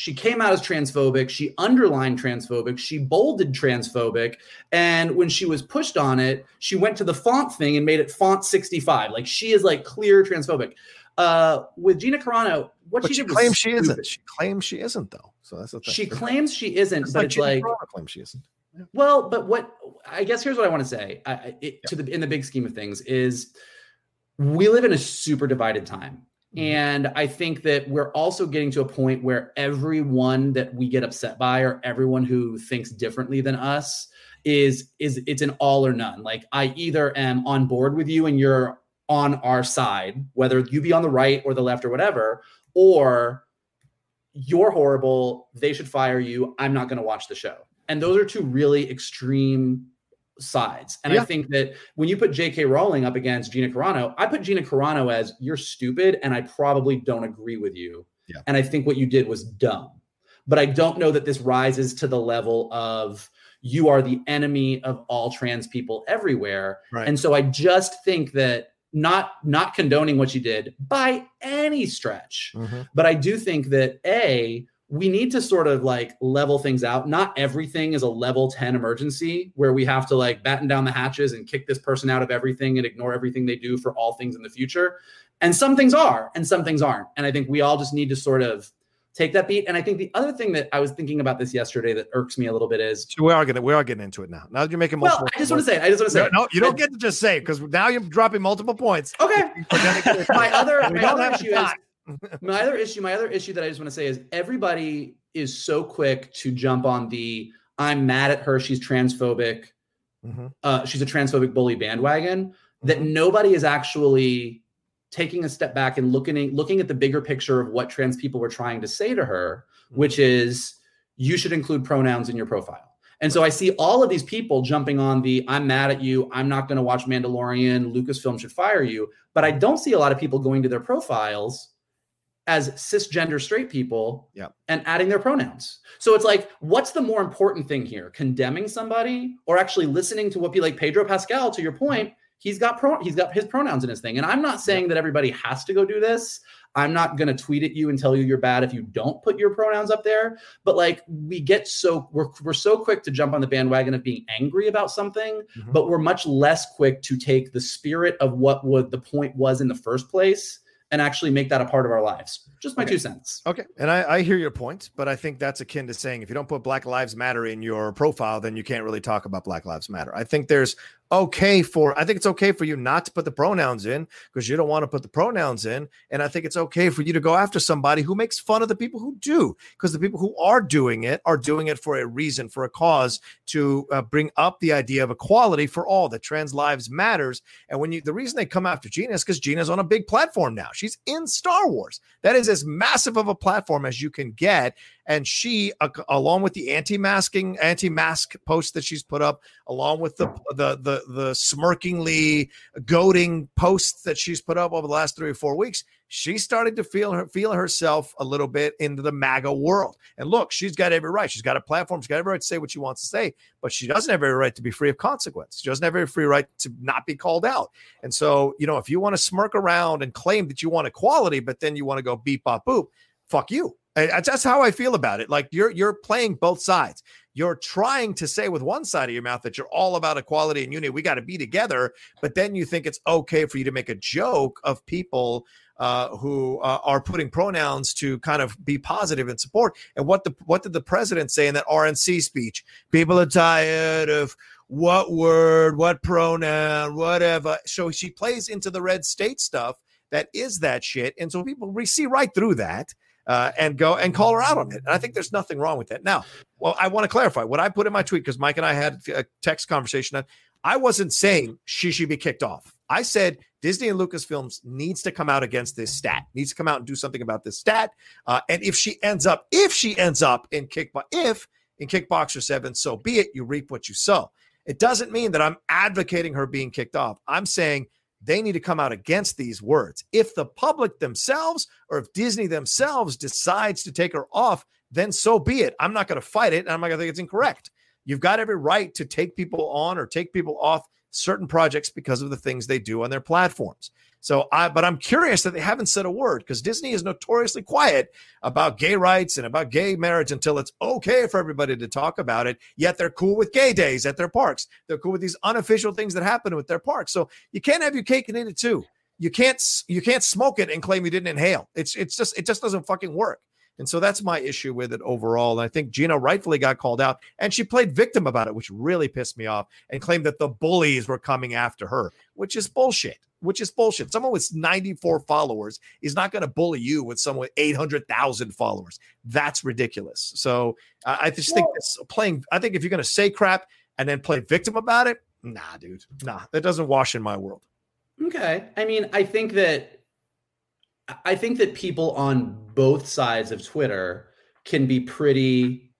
she came out as transphobic she underlined transphobic she bolded transphobic and when she was pushed on it she went to the font thing and made it font 65 like she is like clear transphobic uh with gina carano what she, she, did claims she isn't. She claims she isn't, though. So that's the thing. She claims she isn't, It's but it's Gina like, Carano claims she isn't. well, but what I guess here's what I want to say I, it, to the in the big scheme of things is we live in a super divided time. Mm-hmm. And I think that we're also getting to a point where everyone that we get upset by or everyone who thinks differently than us is is it's an all or none. Like I either am on board with you and you're on our side, whether you be on the right or the left or whatever, or you're horrible, they should fire you, I'm not going to watch the show. And those are two really extreme sides. And I think that when you put J.K. Rowling up against Gina Carano, I put Gina Carano as you're stupid and I probably don't agree with you. Yeah. And I think what you did was dumb. But I don't know that this rises to the level of you are the enemy of all trans people everywhere. Right. And so I just think that not not condoning what you did by any stretch Mhm. but I do think that A, we need to sort of like level things out. Not everything is a level 10 emergency where we have to like batten down the hatches and kick this person out of everything and ignore everything they do for all things in the future. And some things are, and some things aren't. And I think we all just need to sort of take that beat. And I think the other thing that I was thinking about this yesterday that irks me a little bit is So we are getting we are getting into it now. Now that you're making well. I just want to say. I just want to say, no, no, you don't get to just say because now you're dropping multiple points. okay. my other, my other issue is. My other issue, my other issue that I just want to say is everybody is so quick to jump on the I'm mad at her, she's transphobic, Mhm. uh, she's a transphobic bully bandwagon, that Mm-hmm. nobody is actually taking a step back and looking looking at the bigger picture of what trans people were trying to say to her, Mm-hmm. which is you should include pronouns in your profile. And so I see all of these people jumping on the I'm mad at you, I'm not going to watch Mandalorian, Lucasfilm should fire you, but I don't see a lot of people going to their profiles as cisgender straight people Yeah. and adding their pronouns. So it's like, what's the more important thing here? Condemning somebody or actually listening to what be like Pedro Pascal, to your point, he's got pro he's got his pronouns in his thing. And I'm not saying that everybody has to go do this. I'm not gonna tweet at you and tell you you're bad if you don't put your pronouns up there. But like we get so we're we're so quick to jump on the bandwagon of being angry about something, Mhm. but we're much less quick to take the spirit of what would the point was in the first place and actually make that a part of our lives. Just my Okay. two cents. Okay, and I, I hear your point, but I think that's akin to saying if you don't put Black Lives Matter in your profile, then you can't really talk about Black Lives Matter. I think there's okay for I think it's okay for you not to put the pronouns in because you don't want to put the pronouns in, and I think it's okay for you to go after somebody who makes fun of the people who do because the people who are doing it are doing it for a reason, for a cause to uh, bring up the idea of equality for all that trans lives matters. And when you the reason they come after Gina is because Gina's on a big platform now. She's in Star Wars. That is as massive of a platform as you can get. And she, along with the anti-masking, anti-mask post that she's put up, along with the the the the smirkingly goading posts that she's put up over the last three or four weeks, she's starting to feel her feel herself a little bit into the MAGA world. And look, she's got every right. She's got a platform. She's got every right to say what she wants to say, but she doesn't have every right to be free of consequence. She doesn't have every free right to not be called out. And so, you know, if you want to smirk around and claim that you want equality, but then you want to go beep bop boop, fuck you. That's how I feel about it. Like you're you're playing both sides. You're trying to say with one side of your mouth that you're all about equality and unity. We got to be together, but then you think it's okay for you to make a joke of people uh, who uh, are putting pronouns to kind of be positive and support. And what the what did the president say in that RNC speech? People are tired of what word, what pronoun, whatever. So she plays into the red state stuff that is that shit, and so people we see right through that. Uh, and go and call her out on it. And I think there's nothing wrong with that. Now, well, I want to clarify what I put in my tweet because Mike and I had a text conversation. I wasn't saying she should be kicked off. I said Disney and Lucasfilms needs to come out against this stat, needs to come out and do something about this stat. Uh, and if she ends up, if she ends up in kickbox, if in Kickboxer Seven, so be it. You reap what you sow. It doesn't mean that I'm advocating her being kicked off. I'm saying they need to come out against these words. If the public themselves or if Disney themselves decides to take her off, then so be it. I'm not going to fight it. And I'm not going to think it's incorrect. You've got every right to take people on or take people off certain projects because of the things they do on their platforms. So I, but I'm curious that they haven't said a word because Disney is notoriously quiet about gay rights and about gay marriage until it's okay for everybody to talk about it. Yet they're cool with gay days at their parks. They're cool with these unofficial things that happen with their parks. So you can't have your cake and eat it too. You can't you can't smoke it and claim you didn't inhale. It's it's just it just doesn't fucking work. And so that's my issue with it overall. And I think Gina rightfully got called out and she played victim about it, which really pissed me off and claimed that the bullies were coming after her, which is bullshit. Which is bullshit. Someone with 94 followers is not going to bully you with someone with 800,000 followers. That's ridiculous. So uh, I just think it's playing. I think if you're going to say crap and then play victim about it, nah, dude, nah, that doesn't wash in my world. Okay. I mean, I think that I think that people on both sides of Twitter can be pretty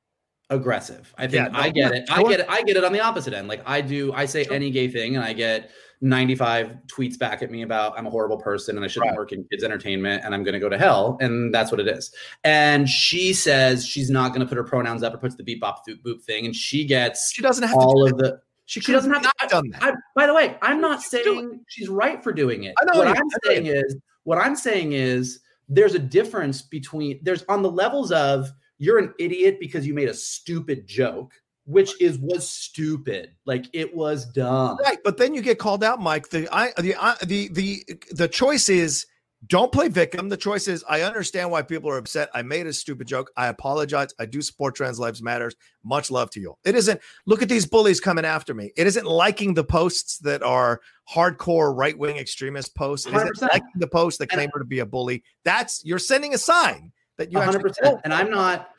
aggressive. I think yeah, I get it. I get it. I get it on the opposite end. Like I do, I say sure. any gay thing and I get 95 tweets back at me about I'm a horrible person and I shouldn't right. work in kids entertainment and I'm going to go to hell. And that's what it is. And she says she's not going to put her pronouns up or puts the beep bop boop thing. And she gets she doesn't have all of the she, she doesn't have not done that. I, by the way, I'm not saying she's right for doing it. I know What I'm saying is what I'm saying is there's a difference between there's on the levels of you're an idiot because you made a stupid joke which is was stupid. Like it was dumb. Right but then you get called out mike. The i the I, the the the choice is don't play victim. The choice is I understand why people are upset. I made a stupid joke. I apologize. I do support trans lives matters. Much love to you. It isn't look at these bullies coming after me. It isn't liking the posts that are hardcore right wing extremist posts. It isn't liking the posts that claim her to be a bully. That's you're sending a sign that you 100%. and I'm not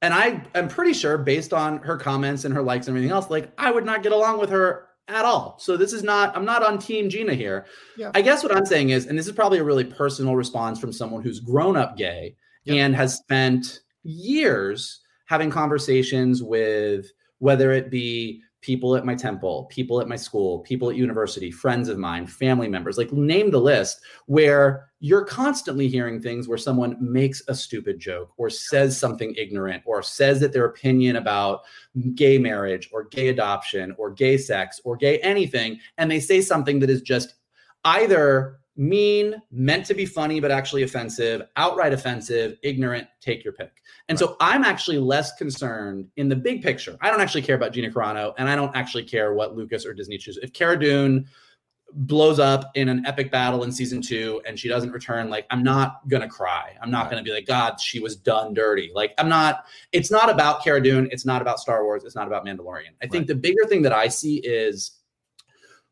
and I am pretty sure based on her comments and her likes and everything else, like I would not get along with her at all. So this is not, I'm not on team Gina here. Yeah. I guess what I'm saying is, and this is probably a really personal response from someone who's grown up gay and has spent years having conversations with whether it be people at my temple, people at my school, people at university, friends of mine, family members, like name the list, where you're constantly hearing things where someone makes a stupid joke or says something ignorant or says that their opinion about gay marriage or gay adoption or gay sex or gay anything, and they say something that is just either mean, meant to be funny, but actually offensive, outright offensive, ignorant, take your pick. And right. so I'm actually less concerned in the big picture. I don't actually care about Gina Carano, and I don't actually care what Lucas or Disney chooses. If Cara Dune blows up in an epic battle in season two and she doesn't return, like I'm not gonna cry. I'm not right. gonna be like, God, she was done dirty. Like I'm not, it's not about Cara Dune, it's not about Star Wars, it's not about Mandalorian. I think right. the bigger thing that I see is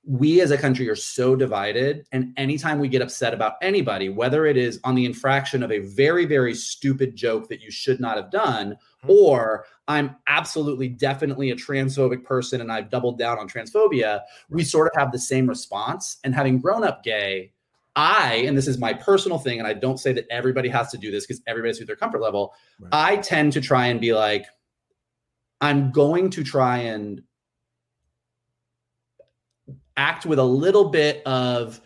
we as a country are so divided and anytime we get upset about anybody whether it is on the infraction of a very very stupid joke that you should not have done mm-hmm. or i'm absolutely definitely a transphobic person and i've doubled down on transphobia we sort of have the same response and having grown up gay i and this is my personal thing and i don't say that everybody has to do this because everybody's at their comfort level right. i tend to try and be like i'm going to try and act with a little bit of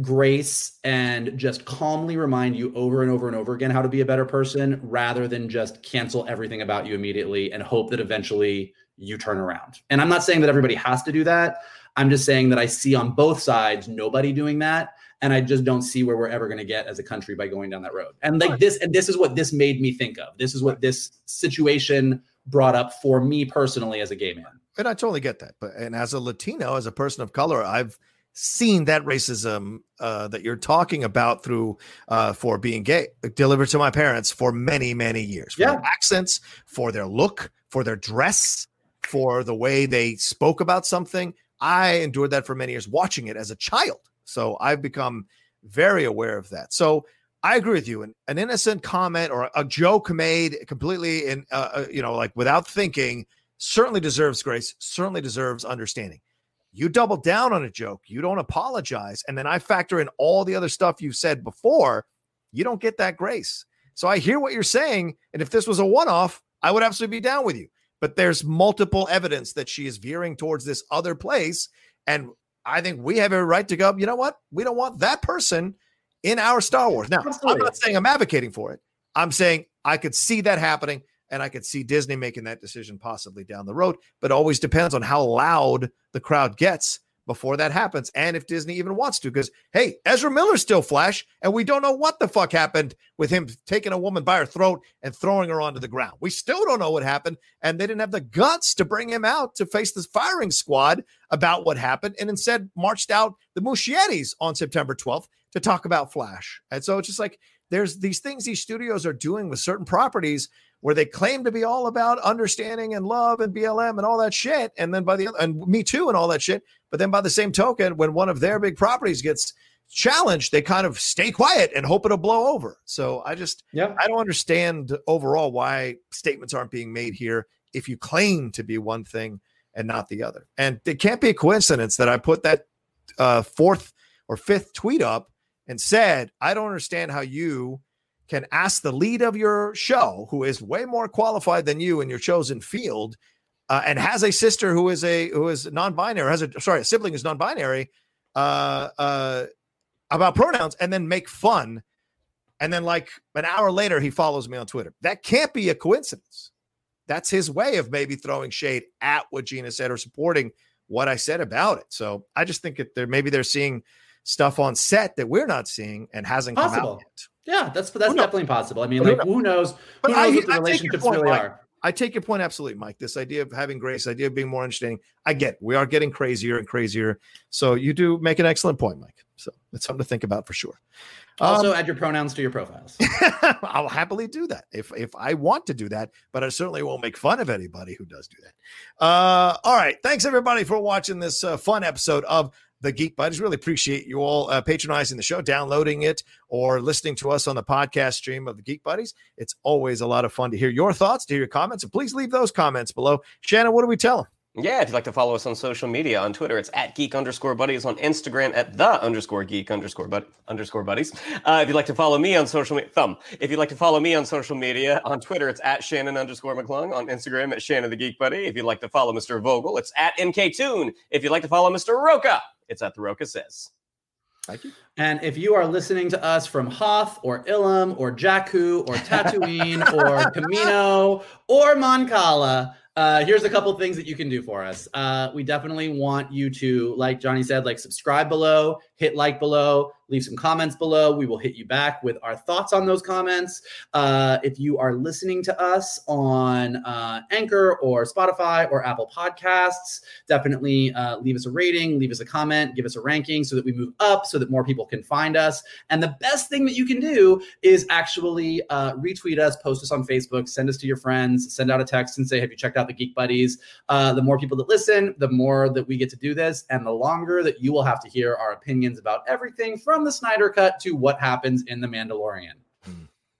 grace and just calmly remind you over and over and over again how to be a better person rather than just cancel everything about you immediately and hope that eventually you turn around. And I'm not saying that everybody has to do that. I'm just saying that I see on both sides nobody doing that and I just don't see where we're ever going to get as a country by going down that road. And like this and this is what this made me think of. This is what this situation brought up for me personally as a gay man and I totally get that. But and as a Latino, as a person of color, I've seen that racism uh, that you're talking about through uh, for being gay delivered to my parents for many many years. For yeah, accents, for their look, for their dress, for the way they spoke about something. I endured that for many years, watching it as a child. So I've become very aware of that. So I agree with you. An, an innocent comment or a joke made completely in, uh, uh you know, like without thinking certainly deserves grace, certainly deserves understanding. You double down on a joke, you don't apologize, and then I factor in all the other stuff you've said before, you don't get that grace. So I hear what you're saying. And if this was a one off, I would absolutely be down with you. But there's multiple evidence that she is veering towards this other place. And I think we have a right to go, you know what? We don't want that person in our Star Wars. Now, Absolutely. I'm not saying I'm advocating for it. I'm saying I could see that happening. And I could see Disney making that decision possibly down the road, but always depends on how loud the crowd gets before that happens. And if Disney even wants to, because hey, Ezra Miller's still Flash, and we don't know what the fuck happened with him taking a woman by her throat and throwing her onto the ground. We still don't know what happened. And they didn't have the guts to bring him out to face this firing squad about what happened, and instead marched out the Muschiettis on September 12th to talk about Flash. And so it's just like there's these things these studios are doing with certain properties where they claim to be all about understanding and love and BLM and all that shit. And then by the other, and Me Too and all that shit. But then by the same token, when one of their big properties gets challenged, they kind of stay quiet and hope it'll blow over. So I just, Yeah. I don't understand overall why statements aren't being made here if you claim to be one thing and not the other. And it can't be a coincidence that I put that uh, fourth or fifth tweet up and said, I don't understand how you can ask the lead of your show, who is way more qualified than you in your chosen field, uh, and has a sister who is a who is non-binary, has a sorry, a sibling who's non-binary, uh, uh, about pronouns, and then make fun, and then like an hour later he follows me on Twitter. That can't be a coincidence. That's his way of maybe throwing shade at what Gina said or supporting what I said about it. So I just think that they're maybe they're seeing stuff on set that we're not seeing and hasn't come out yet. Yeah, that's that's Who knows? definitely possible. I mean, who like who knows? But Who knows I- what the I relationships point, really Mike. are? I take your point absolutely, Mike. This idea of having grace, idea of being more understanding. I get it. we are getting crazier and crazier. So you do make an excellent point, Mike. So it's something to think about for sure. Also, Um, add your pronouns to your profiles. I'll happily do that if if I want to do that, but I certainly won't make fun of anybody who does do that. Uh, all right, thanks everybody for watching this uh, fun episode of the Geek Buddies. Really appreciate you all uh, patronizing the show, downloading it, or listening to us on the podcast stream of the Geek Buddies. It's always a lot of fun to hear your thoughts, to hear your comments, and please leave those comments below. Shannon, what do we tell them? Yeah, if you'd like to follow us on social media, on Twitter, it's at geek underscore buddies, on Instagram at the underscore geek underscore bud underscore buddies. Uh, if you'd like to follow me on social media, thumb. If you'd like to follow me on social media, on Twitter, it's at Shannon underscore McClung, on Instagram at Shannon the Geek Buddy. If you'd like to follow Mr. Vogel, it's at MK Toon. If you'd like to follow Mr. Rocha, it's at the Rocha Says. Thank you. And if you are listening to us from Hoth or Ilum or Jakku or Tatooine or Kamino or Mon Cala, uh, here's a couple things that you can do for us. Uh, we definitely want you to, like Johnny said, like subscribe below, hit like below, leave some comments below. We will hit you back with our thoughts on those comments. Uh, if you are listening to us on uh, Anchor or Spotify or Apple Podcasts, definitely uh, leave us a rating, leave us a comment, give us a ranking so that we move up, so that more people can find us. And the best thing that you can do is actually uh, retweet us, post us on Facebook, send us to your friends, send out a text and say, Have you checked out the Geek Buddies? Uh, the more people that listen, the more that we get to do this, and the longer that you will have to hear our opinions about everything from the Snyder Cut to what happens in The Mandalorian.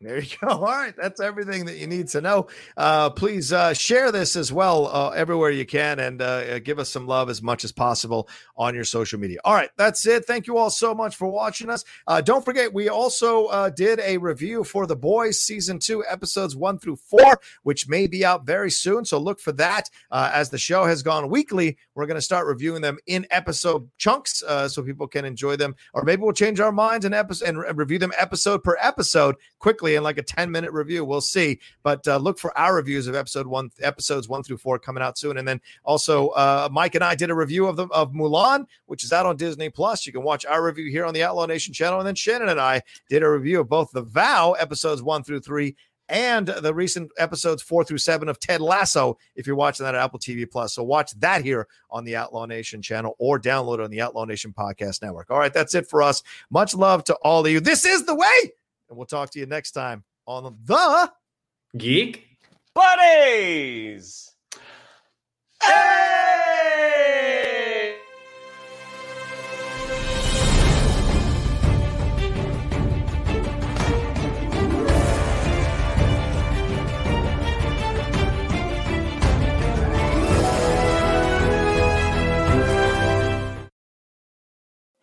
There you go. All right. That's everything that you need to know. Uh, please uh, share this as well uh, everywhere you can and uh, give us some love as much as possible on your social media. All right. That's it. Thank you all so much for watching us. Uh, don't forget, we also uh, did a review for The Boys season two, episodes one through four, which may be out very soon. So look for that. Uh, as the show has gone weekly, we're going to start reviewing them in episode chunks uh, so people can enjoy them. Or maybe we'll change our minds and, episode, and re- review them episode per episode quickly in like a 10 minute review. We'll see. But uh, look for our reviews of episode one, episodes one through four coming out soon. And then also, uh, Mike and I did a review of the of Mulan, which is out on Disney Plus. You can watch our review here on the Outlaw Nation channel. And then Shannon and I did a review of both the Vow episodes one through three and the recent episodes four through seven of Ted Lasso. If you're watching that at Apple TV Plus, so watch that here on the Outlaw Nation channel or download it on the Outlaw Nation Podcast Network. All right, that's it for us. Much love to all of you. This is the way, and we'll talk to you next time on the. Geek. Buddies! Hey!